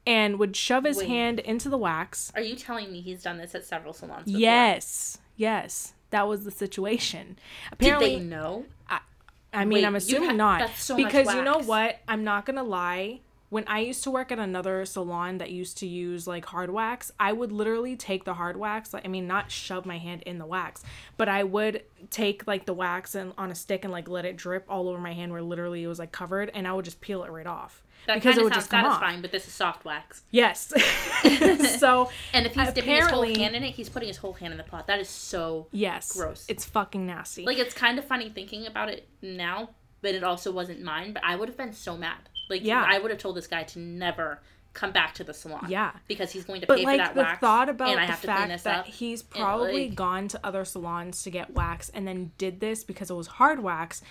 [SPEAKER 1] and would shove his
[SPEAKER 2] Wait.
[SPEAKER 1] hand into the wax.
[SPEAKER 2] Are you telling me he's done this at several salons? Before?
[SPEAKER 1] Yes, yes, that was the situation.
[SPEAKER 2] Did
[SPEAKER 1] Apparently,
[SPEAKER 2] they know?
[SPEAKER 1] I mean,
[SPEAKER 2] Wait,
[SPEAKER 1] I'm assuming
[SPEAKER 2] ha-
[SPEAKER 1] not.
[SPEAKER 2] that's so
[SPEAKER 1] because you know what? I'm not going to lie. When I used to work at another salon that used to use like hard wax, I would literally take the hard wax. Like, I mean, not shove my hand in the wax, but I would take like the wax and on a stick and like let it drip all over my hand where literally it was like covered, and I would just peel it right off
[SPEAKER 2] That
[SPEAKER 1] because
[SPEAKER 2] kind
[SPEAKER 1] it
[SPEAKER 2] of
[SPEAKER 1] would
[SPEAKER 2] sounds
[SPEAKER 1] just come off.
[SPEAKER 2] satisfying, but this is soft wax.
[SPEAKER 1] Yes. [laughs] so
[SPEAKER 2] And if he's dipping his whole hand in it, he's putting his whole hand in the pot. That is so
[SPEAKER 1] yes,
[SPEAKER 2] Gross.
[SPEAKER 1] It's fucking nasty.
[SPEAKER 2] Like it's kind of funny thinking about it now, but it also wasn't mine. But I would have been so mad. Like
[SPEAKER 1] Yeah.
[SPEAKER 2] I would have told this guy to never come back to the salon.
[SPEAKER 1] Yeah.
[SPEAKER 2] because he's going to
[SPEAKER 1] But
[SPEAKER 2] pay for
[SPEAKER 1] like
[SPEAKER 2] that
[SPEAKER 1] the
[SPEAKER 2] wax.
[SPEAKER 1] thought about
[SPEAKER 2] and I
[SPEAKER 1] the
[SPEAKER 2] have to clean this
[SPEAKER 1] that
[SPEAKER 2] up.
[SPEAKER 1] he's probably
[SPEAKER 2] like-
[SPEAKER 1] gone to other salons to get wax and then did this because it was hard wax,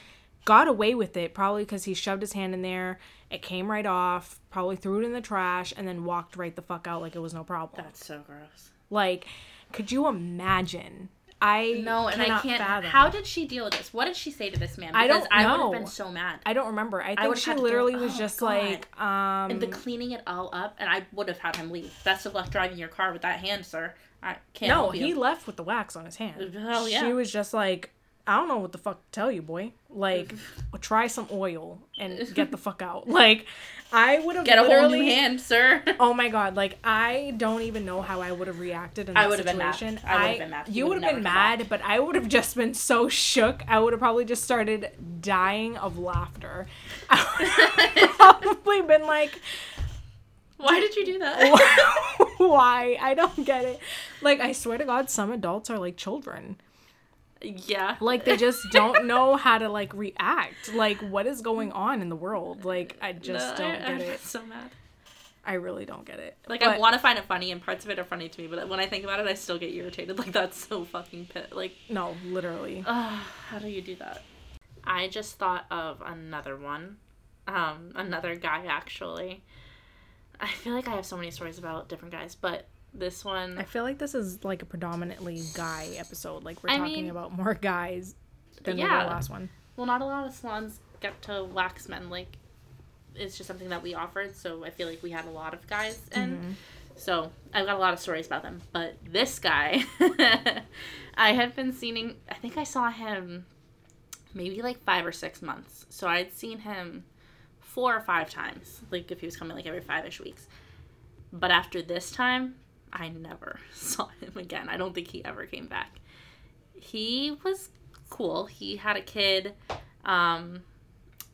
[SPEAKER 1] got away with it probably because he shoved his hand in there, it came right off, probably threw it in the trash, and then walked right the fuck out like it was no problem.
[SPEAKER 2] That's so gross.
[SPEAKER 1] Like, could you imagine? I
[SPEAKER 2] No, and I can't.
[SPEAKER 1] fathom.
[SPEAKER 2] How did she deal with this? What did she say to this man?
[SPEAKER 1] I don't know.
[SPEAKER 2] I would have been so mad.
[SPEAKER 1] I don't remember. I think
[SPEAKER 2] would've
[SPEAKER 1] she
[SPEAKER 2] had to throw-
[SPEAKER 1] literally was
[SPEAKER 2] oh,
[SPEAKER 1] just
[SPEAKER 2] God.
[SPEAKER 1] like, um,
[SPEAKER 2] and the cleaning it all up, and I would have had him leave. Best of luck driving your car with that hand, sir. I can't.
[SPEAKER 1] no, he left with the wax on his hand.
[SPEAKER 2] Hell yeah.
[SPEAKER 1] She was just like, I don't know what the fuck to tell you, boy. Like, try some oil and [laughs] get the fuck out. Like, I would have
[SPEAKER 2] Get a whole new hand, sir. [laughs]
[SPEAKER 1] Oh my god! Like I don't even know how I would have reacted in that
[SPEAKER 2] I would have been mad.
[SPEAKER 1] situation.
[SPEAKER 2] I would have been mad.
[SPEAKER 1] You would have been mad, but I would have just been so shook. I would have probably just started dying of laughter. [laughs] I would have probably been like,
[SPEAKER 2] Why did you do that? [laughs]
[SPEAKER 1] "Why? I don't get it." Like I swear to God, some adults are like children.
[SPEAKER 2] Yeah.
[SPEAKER 1] Like they just [laughs] don't know how to like react. Like what is going on in the world? Like I just
[SPEAKER 2] No,
[SPEAKER 1] don't
[SPEAKER 2] I,
[SPEAKER 1] get
[SPEAKER 2] I'm
[SPEAKER 1] it.
[SPEAKER 2] so mad.
[SPEAKER 1] I really don't get it.
[SPEAKER 2] Like I want to find it funny, and parts of it are funny to me, but when I think about it, I still get irritated. [laughs] Like that's so fucking pit. Like,
[SPEAKER 1] no, literally.
[SPEAKER 2] ugh, how do you do that? I just thought of another one, um, another guy actually. I feel like I have so many stories about different guys, but this one,
[SPEAKER 1] I feel like this is like a predominantly guy episode. Like we're
[SPEAKER 2] I
[SPEAKER 1] talking
[SPEAKER 2] mean-
[SPEAKER 1] about more guys than
[SPEAKER 2] Yeah.
[SPEAKER 1] the last one.
[SPEAKER 2] well, not a lot of salons get to wax men. Like, it's just something that we offered, so I feel like we had a lot of guys in. Mm-hmm. So I've got a lot of stories about them. But this guy, [laughs] I had been seeing. I think I saw him maybe like five or six months. So I'd seen him four or five times, like if he was coming like every five ish weeks. But after this time, I never [laughs] saw him again. I don't think he ever came back. He was cool. He had a kid. Um,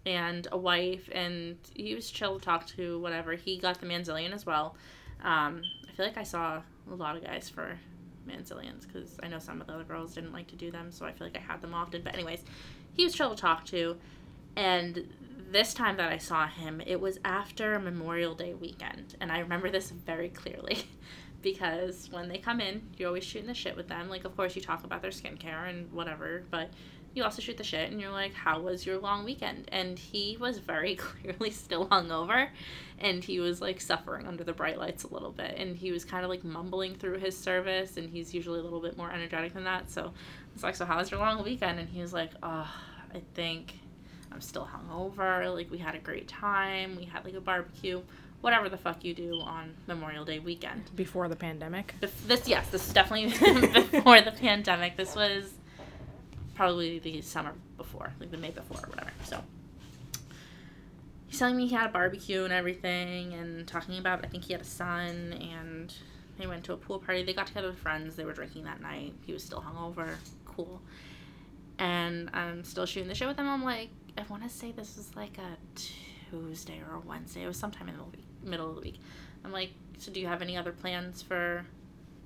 [SPEAKER 2] and a wife, and he was chill to talk to, whatever. He got the Manzilian as well. Um, I feel like I saw a lot of guys for Manzilians because I know some of the other girls didn't like to do them, so I feel like I had them often. But, anyways, he was chill to talk to. And this time that I saw him, it was after Memorial Day weekend. And I remember this very clearly [laughs] because when they come in, you're always shooting the shit with them. Like, of course, you talk about their skincare and whatever, but you also shoot the shit and you're like, How was your long weekend? And he was very [laughs] clearly still hungover and he was like suffering under the bright lights a little bit. And he was kind of like mumbling through his service and he's usually a little bit more energetic than that. So it's like, So, how was your long weekend? And he was like, Oh, I think I'm still hungover. Like, we had a great time. We had like a barbecue. Whatever the fuck you do on Memorial Day weekend.
[SPEAKER 1] Before the pandemic.
[SPEAKER 2] Bef- This, yes, this is definitely [laughs] before the pandemic. This was probably the summer before, like the May before or whatever. So he's telling me he had a barbecue and everything, and talking about I think he had a son, and they went to a pool party. They got together with friends. They were drinking that night. He was still hungover. Cool. And I'm still shooting the shit with him. I'm like, I want to say this was like a Tuesday or a Wednesday. It was sometime in the week, middle of the week. I'm like, so do you have any other plans for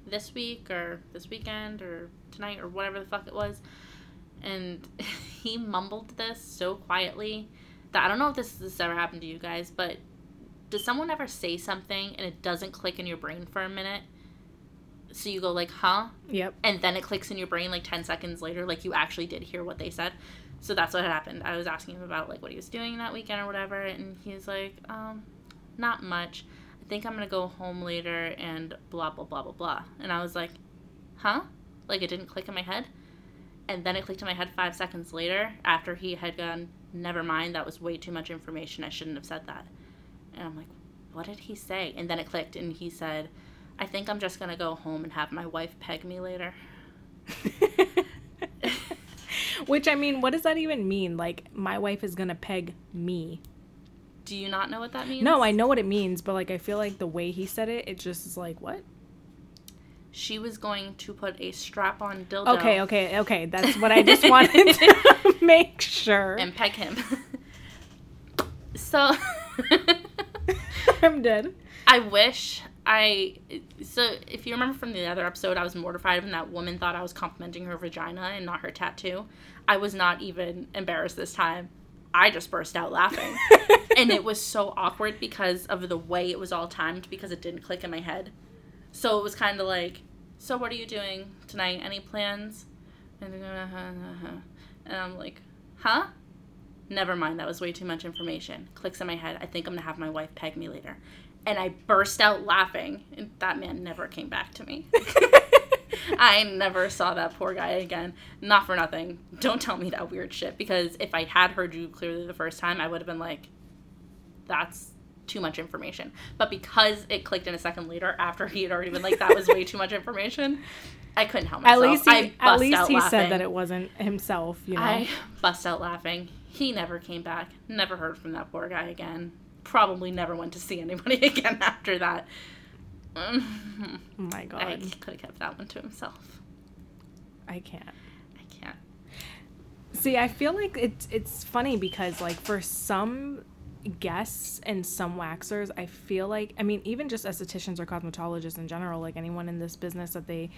[SPEAKER 2] this week or this weekend or tonight or whatever the fuck it was? And [laughs] he mumbled this so quietly that I don't know if this this ever happened to you guys, but does someone ever say something and it doesn't click in your brain for a minute? So you go like, huh?
[SPEAKER 1] Yep.
[SPEAKER 2] and then it clicks in your brain like 10 seconds later like you actually did hear what they said so that's what happened i was asking him about like what he was doing that weekend or whatever and he's like um not much. I think i'm gonna go home later and blah blah blah blah blah. And i was like huh? Like it didn't click in my head? And then it clicked in my head five seconds later after he had gone never mind that was way too much information i shouldn't have said that. And i'm like what did he say? And then it clicked and he said i think i'm just gonna go home and have my wife peg me later. [laughs]
[SPEAKER 1] Which I mean, what does that even mean? Like my wife is gonna peg me.
[SPEAKER 2] Do you not know what that means?
[SPEAKER 1] No, I know what it means, but like I feel like the way he said it, it just is like what?
[SPEAKER 2] She was going to put a strap on dildo.
[SPEAKER 1] Okay, okay, okay. That's what I just wanted to [laughs] make sure.
[SPEAKER 2] And peg him. [laughs] so [laughs]
[SPEAKER 1] I'm dead.
[SPEAKER 2] I wish I. So if you remember from the other episode, I was mortified when that woman thought I was complimenting her vagina and not her tattoo. I was not even embarrassed this time. I just burst out laughing. [laughs] and it was so awkward because of the way it was all timed because it didn't click in my head. So it was kind of like, so what are you doing tonight? Any plans? Uh-huh, uh-huh. And I'm like, huh? Never mind, that was way too much information. Clicks in my head. I think I'm gonna have my wife peg me later. And I burst out laughing, and that man never came back to me. [laughs] [laughs] I never saw that poor guy again. Not for nothing. Don't tell me that weird shit because if I had heard you clearly the first time, I would have been like, that's too much information. But because it clicked in a second later after he had already been like, that was way too much information, I couldn't help
[SPEAKER 1] At
[SPEAKER 2] myself.
[SPEAKER 1] least he,
[SPEAKER 2] I
[SPEAKER 1] at least he
[SPEAKER 2] laughing.
[SPEAKER 1] said that it wasn't himself. You know.
[SPEAKER 2] I bust out laughing. He never came back. Never heard from that poor guy again. Probably never went to see anybody [laughs] again after that.
[SPEAKER 1] Oh [laughs] my
[SPEAKER 2] I
[SPEAKER 1] god,
[SPEAKER 2] could have kept that one to himself.
[SPEAKER 1] I can't.
[SPEAKER 2] I can't.
[SPEAKER 1] See, I feel like it's it's funny because like for some guests and some waxers, I feel like I mean even just estheticians or cosmetologists in general, like anyone in this business that they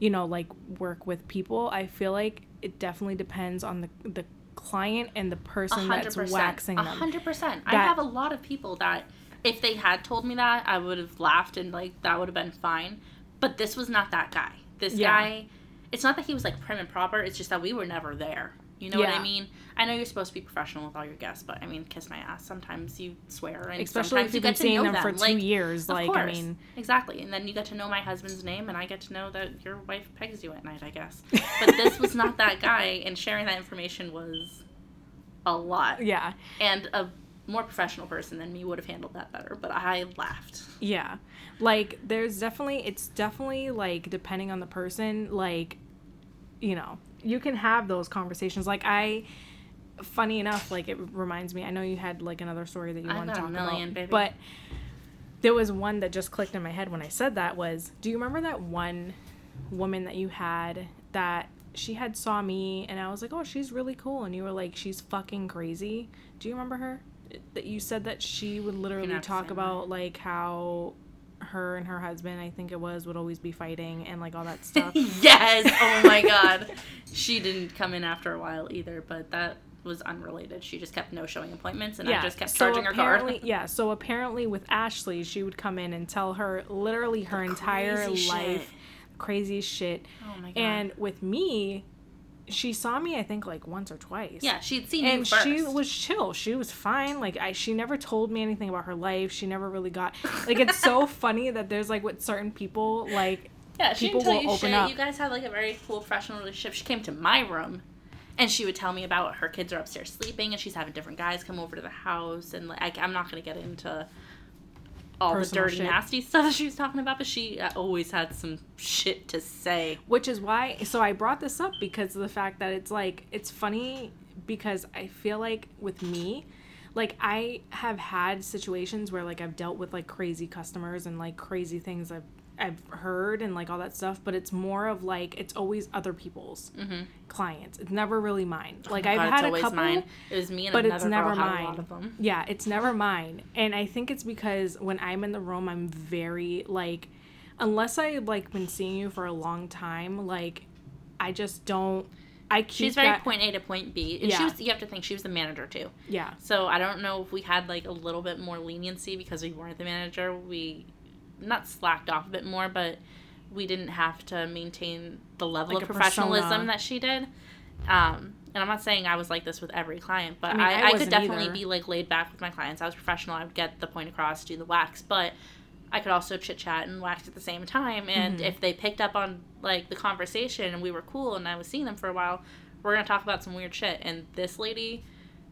[SPEAKER 1] you know like work with people, I feel like it definitely depends on the the client and the person that's waxing
[SPEAKER 2] A
[SPEAKER 1] them.
[SPEAKER 2] hundred percent. I have a lot of people that if they had told me that, I would have laughed and like that would have been fine. But this was not that guy. This
[SPEAKER 1] Yeah.
[SPEAKER 2] guy it's not that he was like prim and proper, it's just that we were never there. You know what I mean? I know you're supposed to be professional with all your guests, but I mean, kiss my ass. Sometimes you swear, and
[SPEAKER 1] Especially
[SPEAKER 2] sometimes
[SPEAKER 1] if
[SPEAKER 2] you
[SPEAKER 1] you've been seeing them,
[SPEAKER 2] them
[SPEAKER 1] for two
[SPEAKER 2] like,
[SPEAKER 1] years. Like
[SPEAKER 2] course.
[SPEAKER 1] I mean,
[SPEAKER 2] exactly. And then you get to know my husband's name, and I get to know that your wife pegs you at night, I guess. But this was not that guy, and sharing that information was a lot. [laughs]
[SPEAKER 1] yeah,
[SPEAKER 2] And a more professional person than me would have handled that better, but I laughed.
[SPEAKER 1] Yeah. Like there's definitely it's definitely like depending on the person, like you know, you can have those conversations. Like I funny enough, like it reminds me, I know you had like another story that you want to talk
[SPEAKER 2] million,
[SPEAKER 1] about.
[SPEAKER 2] baby.
[SPEAKER 1] But there was one that just clicked in my head when I said that was, do you remember that one woman that you had that she had saw me and I was like, "Oh, she's really cool." And you were like, "She's fucking crazy." Do you remember her? That you said that she would literally talk about like how her and her husband, I think it was, would always be fighting and like all that stuff. [laughs]
[SPEAKER 2] yes! Oh my god. She didn't come in after a while either, but that was unrelated. She just kept no showing appointments, and I just kept charging her card. [laughs]
[SPEAKER 1] Yeah, so apparently with Ashley, she would come in and tell her literally her entire
[SPEAKER 2] crazy
[SPEAKER 1] life,
[SPEAKER 2] shit.
[SPEAKER 1] crazy shit.
[SPEAKER 2] Oh my god.
[SPEAKER 1] And with me, she saw me I think like once or twice.
[SPEAKER 2] yeah, she'd seen
[SPEAKER 1] And she was chill. She was fine. Like I, she never told me anything about her life. She never really got. Like it's so [laughs] funny that there's like with certain people, like
[SPEAKER 2] Yeah, she
[SPEAKER 1] people
[SPEAKER 2] didn't tell
[SPEAKER 1] will
[SPEAKER 2] you
[SPEAKER 1] open
[SPEAKER 2] shit.
[SPEAKER 1] up.
[SPEAKER 2] You guys had like a very cool professional relationship. She came to my room, and she would tell me about her kids are upstairs sleeping, and she's having different guys come over to the house, and like I'm not gonna get into all the dirty,
[SPEAKER 1] shit.
[SPEAKER 2] nasty [laughs] stuff she was talking about, but she uh, always had some shit to say.
[SPEAKER 1] which is why so i brought this up because of the fact that it's like it's funny because i feel like with me like i have had situations where like i've dealt with like crazy customers and like crazy things i've i've heard and like all that stuff but it's more of like it's always other people's clients it's never really mine like i've
[SPEAKER 2] Mm-hmm. Oh God,
[SPEAKER 1] had a couple
[SPEAKER 2] mine. It was me and
[SPEAKER 1] but
[SPEAKER 2] another
[SPEAKER 1] it's never
[SPEAKER 2] girl had a
[SPEAKER 1] mine.
[SPEAKER 2] lot of them.
[SPEAKER 1] Yeah, it's never mine. And I think it's because when I'm in the room, I'm very like, unless I like been seeing you for a long time, like, I just don't. I keep
[SPEAKER 2] She's very
[SPEAKER 1] that,
[SPEAKER 2] point A to point B, and
[SPEAKER 1] Yeah.
[SPEAKER 2] she was. You have to think she was the manager too.
[SPEAKER 1] Yeah,
[SPEAKER 2] So I don't know if we had like a little bit more leniency because we weren't the manager. We not slacked off a bit more, but we didn't have to maintain the level
[SPEAKER 1] Like
[SPEAKER 2] of professionalism
[SPEAKER 1] persona.
[SPEAKER 2] that she did. Um, and I'm not saying I was like this with every client, but
[SPEAKER 1] I mean,
[SPEAKER 2] I,
[SPEAKER 1] I
[SPEAKER 2] could definitely
[SPEAKER 1] either.
[SPEAKER 2] be like laid back with my clients. I was professional. I would get the point across, do the wax, but I could also chit chat and wax at the same time. And
[SPEAKER 1] Mm-hmm.
[SPEAKER 2] if they picked up on like the conversation and we were cool and I was seeing them for a while, we're gonna talk about some weird shit. And this lady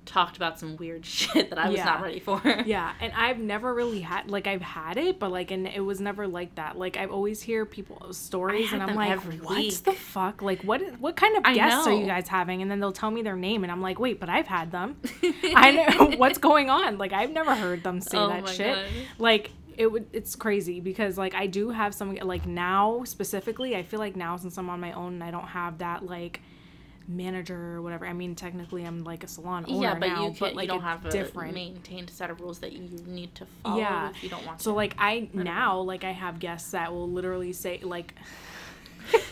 [SPEAKER 2] talked about some weird [laughs] shit that I was
[SPEAKER 1] Yeah.
[SPEAKER 2] not ready for.
[SPEAKER 1] yeah. And I've never really had like I've had it, but like, and it was never like that. Like I've always hear people's uh,
[SPEAKER 2] stories,
[SPEAKER 1] and I'm like, what
[SPEAKER 2] week.
[SPEAKER 1] the fuck? Like, what what kind of
[SPEAKER 2] I
[SPEAKER 1] guests are you guys having? And then they'll tell me their name, and I'm like, wait, but I've had them. [laughs] I know [laughs] what's going on. Like I've never heard them say
[SPEAKER 2] Oh
[SPEAKER 1] that shit.
[SPEAKER 2] God.
[SPEAKER 1] Like it would it's crazy because like I do have some like now specifically, I feel like now since I'm on my own and I don't have that like manager or whatever. I mean technically I'm like a salon owner
[SPEAKER 2] yeah, but
[SPEAKER 1] now,
[SPEAKER 2] you, can,
[SPEAKER 1] but like
[SPEAKER 2] you don't have a
[SPEAKER 1] different.
[SPEAKER 2] maintained set of rules that you need to follow
[SPEAKER 1] Yeah.
[SPEAKER 2] if you don't want
[SPEAKER 1] So
[SPEAKER 2] to.
[SPEAKER 1] like I now like I have guests that will literally say like [laughs]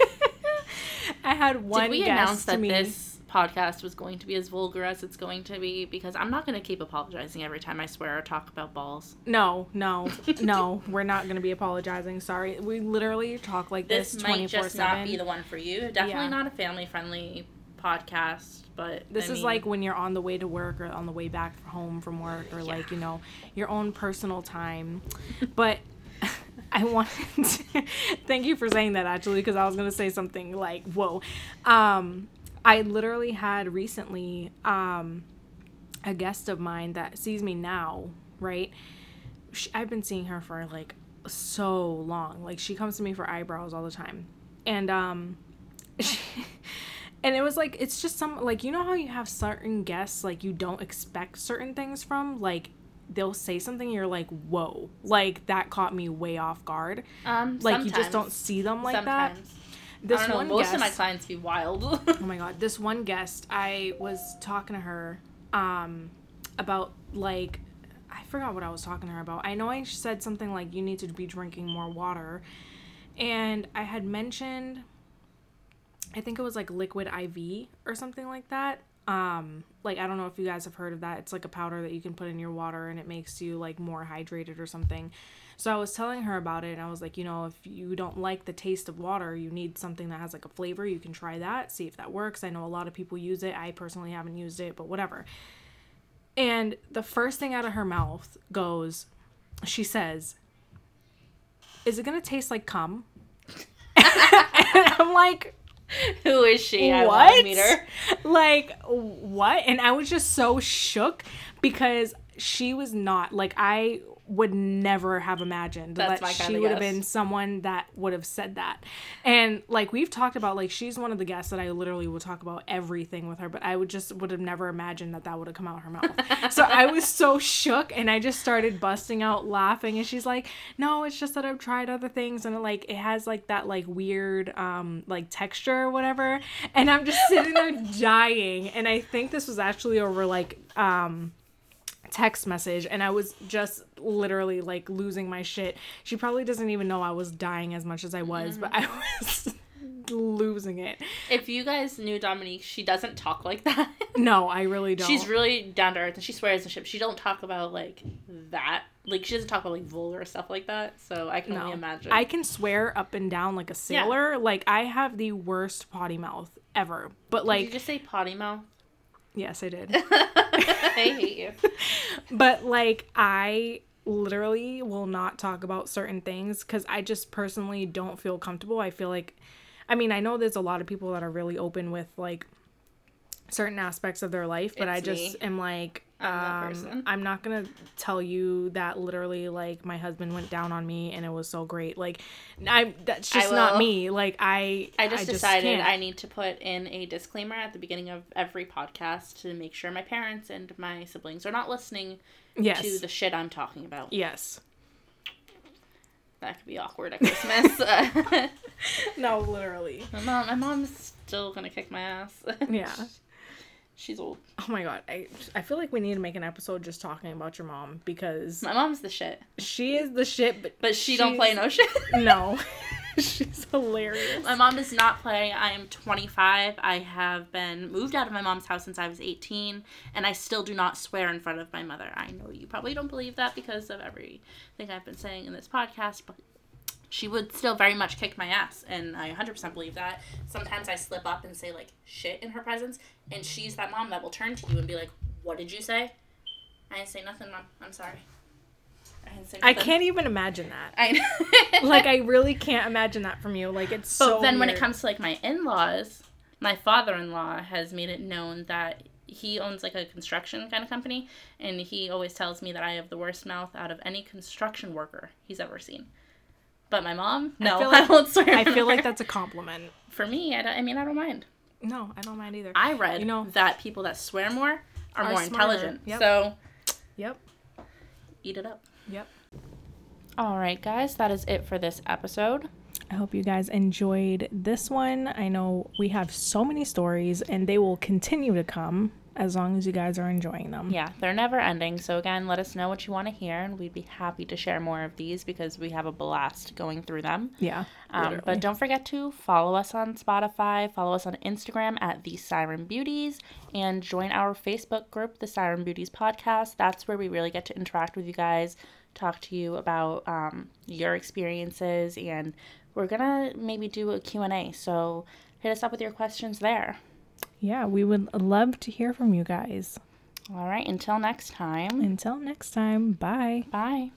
[SPEAKER 1] I had one
[SPEAKER 2] Did we announce that
[SPEAKER 1] me.
[SPEAKER 2] this podcast was going to be as vulgar as it's going to be? Because I'm not going to keep apologizing every time I swear or talk about balls.
[SPEAKER 1] No, no, [laughs] no. We're not gonna be apologizing. Sorry. We literally talk like this
[SPEAKER 2] This might just not be the one for you. Definitely
[SPEAKER 1] Yeah.
[SPEAKER 2] not a family friendly podcast, but
[SPEAKER 1] This
[SPEAKER 2] I
[SPEAKER 1] is
[SPEAKER 2] mean,
[SPEAKER 1] like when you're on the way to work or on the way back home from work or like, you know, your own personal time. But [laughs] I wanted to thank you for saying that actually because I was gonna say something like, whoa. Um I literally had recently um a guest of mine that sees me now, right? she, I've been seeing her for like so long. Like she comes to me for eyebrows all the time, and um, [laughs] she, and it was like it's just some like you know how you have certain guests like you don't expect certain things from? Like they'll say something you're like whoa. Like that caught me way off guard.
[SPEAKER 2] Um,
[SPEAKER 1] like you just don't see them like that? This
[SPEAKER 2] I don't know.
[SPEAKER 1] one
[SPEAKER 2] Most
[SPEAKER 1] guest,
[SPEAKER 2] of my clients be wild.
[SPEAKER 1] oh my god this one guest i was talking to her um about like i forgot what i was talking to her about. I know i said something like you need to be drinking more water. And i had mentioned i think it was like liquid iv or something like that. Um like i don't know if you guys have heard of that. It's like a powder that you can put in your water and it makes you like more hydrated or something. So i was telling her about it and i was like you know if you don't like the taste of water you need something that has like a flavor you can try that see if that works. I know a lot of people use it. I personally haven't used it but whatever. And the first thing out of her mouth goes she says is it gonna taste like cum? [laughs] And i'm like [laughs]
[SPEAKER 2] Who is she? I
[SPEAKER 1] what?
[SPEAKER 2] want to meet her.
[SPEAKER 1] Like what? And I was just so shook because she was not like I would never have imagined
[SPEAKER 2] That's
[SPEAKER 1] that she would have been someone that would have said that. And like we've talked about like she's one of the guests that I literally will talk about everything with her, but I would just would have never imagined that that would have come out of her mouth. [laughs] so I was so shook and I just started busting out laughing and she's like, "No, it's just that I've tried other things and it, like it has like that like weird um like texture or whatever." And I'm just sitting there [laughs] dying and I think this was actually over like um text message and I was just literally like losing my shit. She probably doesn't even know I was dying as much as I was, but I mm-hmm. [laughs] was losing it.
[SPEAKER 2] If you guys knew Dominique, she doesn't talk like that. [laughs]
[SPEAKER 1] No, I really don't.
[SPEAKER 2] She's really down to earth and she swears and shit. She don't talk about like that. Like she doesn't talk about like vulgar stuff like that. So I can
[SPEAKER 1] no.
[SPEAKER 2] only imagine.
[SPEAKER 1] I can swear up and down like a sailor. Like I have the worst potty mouth ever. But
[SPEAKER 2] Did
[SPEAKER 1] like
[SPEAKER 2] you just say potty mouth?
[SPEAKER 1] Yes, I did. [laughs]
[SPEAKER 2] I hate you. [laughs]
[SPEAKER 1] but like I literally will not talk about certain things cuz I just personally don't feel comfortable. I feel like I mean, I know there's a lot of people that are really open with like certain aspects of their life, but I just
[SPEAKER 2] me.
[SPEAKER 1] am like
[SPEAKER 2] I'm
[SPEAKER 1] um. I'm not gonna tell you that literally like my husband went down on me and it was so great. Like, I'm that's
[SPEAKER 2] I
[SPEAKER 1] just not me. Like I
[SPEAKER 2] I just decided
[SPEAKER 1] can't.
[SPEAKER 2] I need to put in a disclaimer at the beginning of every podcast to make sure my parents and my siblings are not listening
[SPEAKER 1] yes
[SPEAKER 2] to the shit I'm talking about.
[SPEAKER 1] yes
[SPEAKER 2] That could be awkward at Christmas. [laughs] [laughs]
[SPEAKER 1] No literally
[SPEAKER 2] my mom, my mom's still gonna kick my ass.
[SPEAKER 1] yeah. [laughs]
[SPEAKER 2] she's old.
[SPEAKER 1] Oh my god, I I feel like we need to make an episode just talking about your mom because
[SPEAKER 2] My mom's the shit,
[SPEAKER 1] she is the shit, but
[SPEAKER 2] but she don't play no shit. [laughs]
[SPEAKER 1] No, [laughs] she's hilarious.
[SPEAKER 2] My mom does not play. I am 25. I have been moved out of my mom's house since I was 18, and I still do not swear in front of my mother. I know you probably don't believe that because of everything I've been saying in this podcast, but she would still very much kick my ass, and I 100% believe that. Sometimes I slip up and say like shit in her presence, and she's that mom that will turn to you and be like, "What did you say?" I didn't say nothing, mom. I'm sorry. I didn't say
[SPEAKER 1] I can't even imagine that.
[SPEAKER 2] I
[SPEAKER 1] Like I [laughs] really can't imagine that from you. Like it's
[SPEAKER 2] But
[SPEAKER 1] so.
[SPEAKER 2] then when it comes to like my in-laws, my father-in-law has made it known that he owns like a construction kind of company and he always tells me that I have the worst mouth out of any construction worker he's ever seen. But my mom, no, [laughs] I,
[SPEAKER 1] feel like-
[SPEAKER 2] won't swear.
[SPEAKER 1] I
[SPEAKER 2] in
[SPEAKER 1] feel like that's a compliment.
[SPEAKER 2] for me. I, don't, I mean, I don't mind.
[SPEAKER 1] No, I don't mind either.
[SPEAKER 2] I read
[SPEAKER 1] You know-
[SPEAKER 2] that people that swear more are,
[SPEAKER 1] Are
[SPEAKER 2] more
[SPEAKER 1] smarter.
[SPEAKER 2] intelligent.
[SPEAKER 1] Yep.
[SPEAKER 2] So
[SPEAKER 1] Yep.
[SPEAKER 2] eat it up.
[SPEAKER 1] Yep.
[SPEAKER 2] All right, guys, that is it for this episode.
[SPEAKER 1] I hope you guys enjoyed this one. I know we have so many stories and they will continue to come as long as you guys are enjoying them.
[SPEAKER 2] Yeah, they're never ending. So again, let us know what you want to hear, and we'd be happy to share more of these because we have a blast going through them.
[SPEAKER 1] Yeah.
[SPEAKER 2] Um, but don't forget to follow us on Spotify, follow us on Instagram at the Siren Beauties, and join our Facebook group, the Siren Beauties Podcast. That's where we really get to interact with you guys, talk to you about um, your experiences, and we're gonna maybe do a Q and A. So hit us up with your questions there.
[SPEAKER 1] Yeah, we would love to hear from you guys.
[SPEAKER 2] All right, until next time,
[SPEAKER 1] Until next time, bye.
[SPEAKER 2] bye.